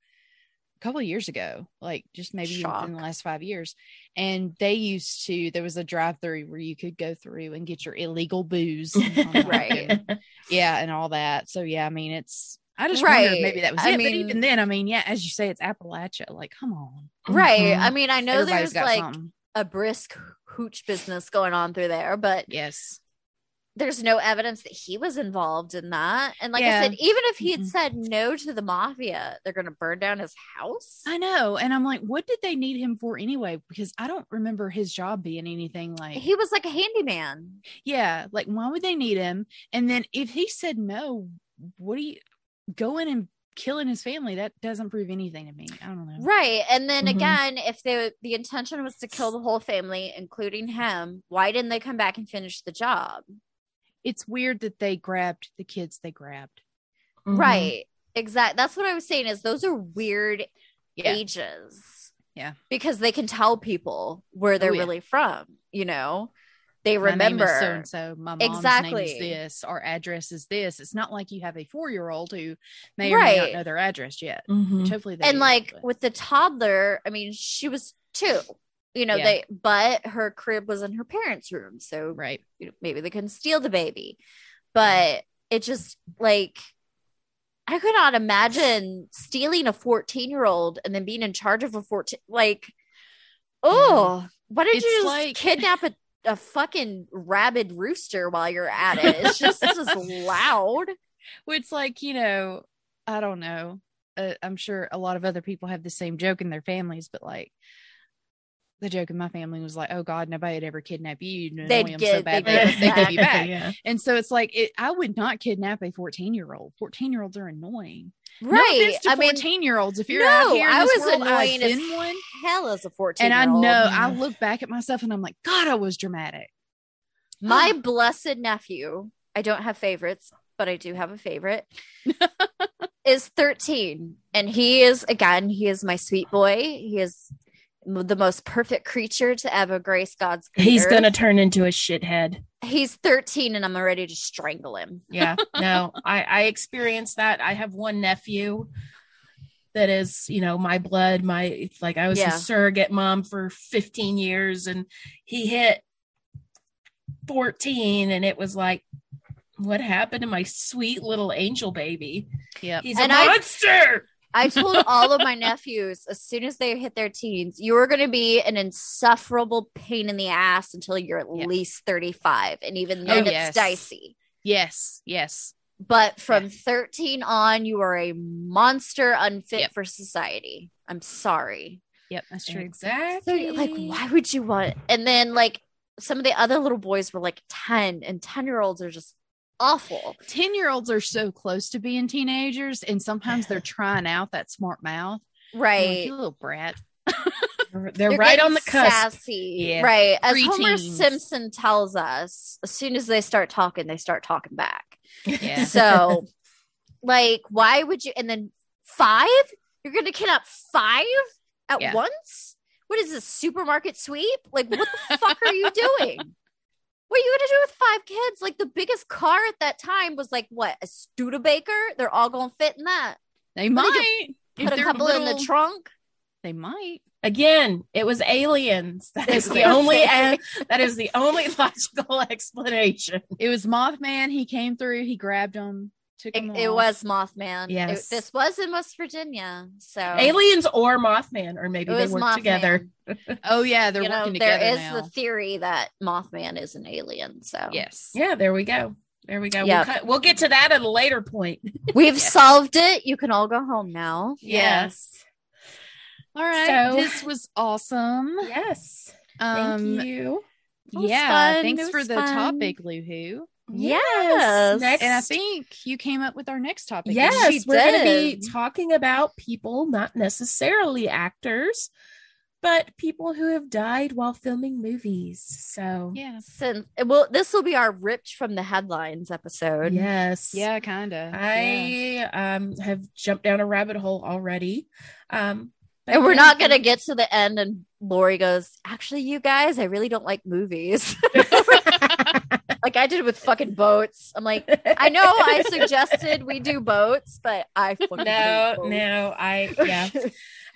a couple of years ago, like just maybe Shock. within the last five years. And they used to, there was a drive through where you could go through and get your illegal booze. Right. and- yeah. And all that. So, yeah, I mean, it's, I just Right. wondered maybe that was I it. but even then, I mean, yeah, as you say, it's Appalachia. Like, come on. Right. Mhm. I mean, I know Everybody's there's like something. a brisk hooch business going on through there, but Yes. There's no evidence that he was involved in that. And like Yeah. I said, even if he had Mhm. said no to the mafia, they're going to burn down his house. I know. And I'm like, what did they need him for anyway? Because I don't remember his job being anything like, He was like a handyman. yeah, like, why would they need him? And then if he said no, what do you go in and killing his family? That doesn't prove anything to me. I don't know. Right. And then Mhm. again, if the the intention was to kill the whole family, including him, why didn't they come back and finish the job? It's weird that they grabbed the kids they grabbed. Mhm. Right. Exactly. That's what I was saying is those are weird Yeah. ages. Yeah. Because they can tell people where they're Oh, yeah. really from, you know? They My remember. so and so. My mom's name Exactly. is this. Our address is this. It's not like you have a four year old who may or may not know their address yet. Mhm. Which hopefully they and do, like but- with the toddler, I mean, she was two. You know, Yeah. they but her crib was in her parents' room, so right. you know, maybe they couldn't steal the baby. But it just like I could not imagine stealing a 14 year old and then being in charge of a 14 like oh why did It's you just like- kidnap a, a fucking rabid rooster while you're at it? It's just just loud. It's like you know i don't know uh, i'm sure a lot of other people have the same joke in their families but like the joke in my family was like oh god nobody would ever kidnap you. You'd annoy get- so bad they'd they, give us they give you back. Yeah. and so it's like it, i would not kidnap a 14 year old 14 year olds are annoying. Right. offense to I mean 14 year olds if you're no, out here in I this was world, I've annoying as one. hell as a 14 and i know i look back at myself and i'm like god i was dramatic. My blessed nephew, I don't have favorites, but I do have a favorite, is 13. And he is, again, he is my sweet boy. He is m- the most perfect creature to ever grace God's He's earth. gonna turn into a shithead. He's 13 and I'm ready to strangle him. Yeah, no, I I experienced that. I have one nephew that is, you know, my blood. My like I was Yeah. his surrogate mom for 15 years, and he hit 14, and it was like, what happened to my sweet little angel baby? Yeah. He's And a I- monster. I told all of my nephews as soon as they hit their teens, you are going to be an insufferable pain in the ass until you're at Yeah. least 35. And even Oh, then, it's yes. dicey. yes yes But from Yeah. 13 on, you are a monster unfit Yep. for society. I'm sorry. yep that's true Exactly. you're like, why would you want? And then, like, some of the other little boys were like 10, and 10 year olds are just awful. 10 year olds are so close to being teenagers and sometimes they're trying out that smart mouth I'm like, Right. you little brat They're, They're right on the cusp. Sassy. Yeah. Right. As Homer Simpson tells us, as soon as they start talking, they start talking back. Yeah. So, like, why would you? And then five? You're going to kidnap five at Yeah. once? What is this supermarket sweep? Like, what the fuck are you doing? What are you going to do with five kids? Like, the biggest car at that time was like, what, a Studebaker? They're all going to fit in that. They What did might. If Put a they're couple in the trunk. They might. Again, it was aliens. That is the only that is the only logical explanation. It was Mothman. He came through. He grabbed them. Took It, it was Mothman. It- Yes. this was in West Virginia. So, Aliens or Mothman, or maybe they was work Mothman. together. Oh yeah, they're you know, working there together is now. the theory that Mothman is an alien. So yes. Yeah, there we go. There we go. Yep. We'll, cut, we'll get to that at a later point. we've solved it. You can all go home now. Yes. All right. So- this was awesome. Yes. Um, Thank you. Yeah. fun. Thanks for was the fun. topic, Luhu. Yes. Next, And I think you came up with our next topic. yes, we're going to be talking about people, not necessarily actors, but people who have died while filming movies. So, Yeah. Since well, this will be our ripped from the headlines episode. yes. Yeah, kind of. I um have jumped down a rabbit hole already. Um but And we're not gonna get to the end and Lori goes, Actually, you guys, I really don't like movies. like I did with fucking boats. I'm like, I know I suggested we do boats, but I no, no, I yeah.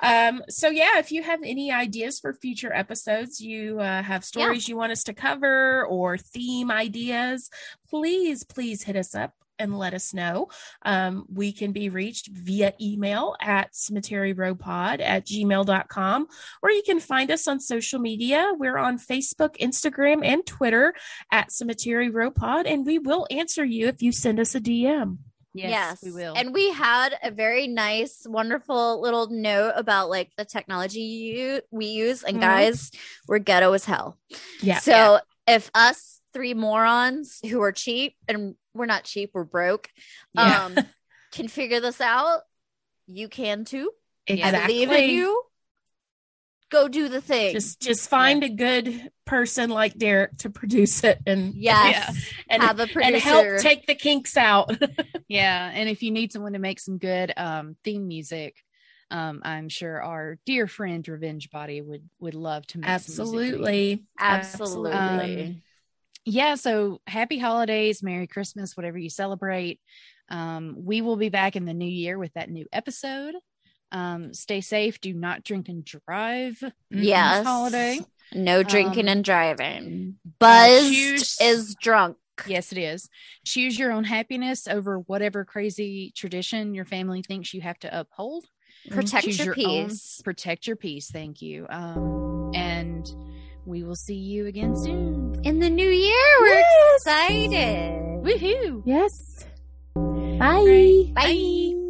Um, so yeah, if you have any ideas for future episodes, you uh, have stories you want us to cover or theme ideas, please, please hit us up and let us know. Um, we can be reached via email at cemeteryrowpod at gmail.com, or you can find us on social media. We're on Facebook, Instagram, and Twitter at Cemetery Row Pod, and we will answer you if you send us a DM. yes, we will. And we had a very nice, wonderful little note about like the technology you, we use. And Mhm. guys, we're ghetto as hell. Yeah. So if us three morons who are cheap and we're not cheap, we're broke, Yeah. um, can figure this out, you can too. Yeah. I believe in you. Go do the thing. just just find a good person like Derek to produce it and yes. and, Have a producer. and help take the kinks out. yeah. And if you need someone to make some good um theme music, um, I'm sure our dear friend Revenge Body would would love to make some music. Absolutely. Absolutely. Um, yeah so happy holidays merry christmas whatever you celebrate um, we will be back in the new year with that new episode um, stay safe do not drink and drive Yes. this holiday no drinking Um, and driving. Buzz is drunk. yes it is choose your own happiness over whatever crazy tradition your family thinks you have to uphold Protect Choose your, your own- peace. protect your peace thank you um, and we will see you again soon In the new year, we're Yes. excited. woohoo Yes. Bye. Bye.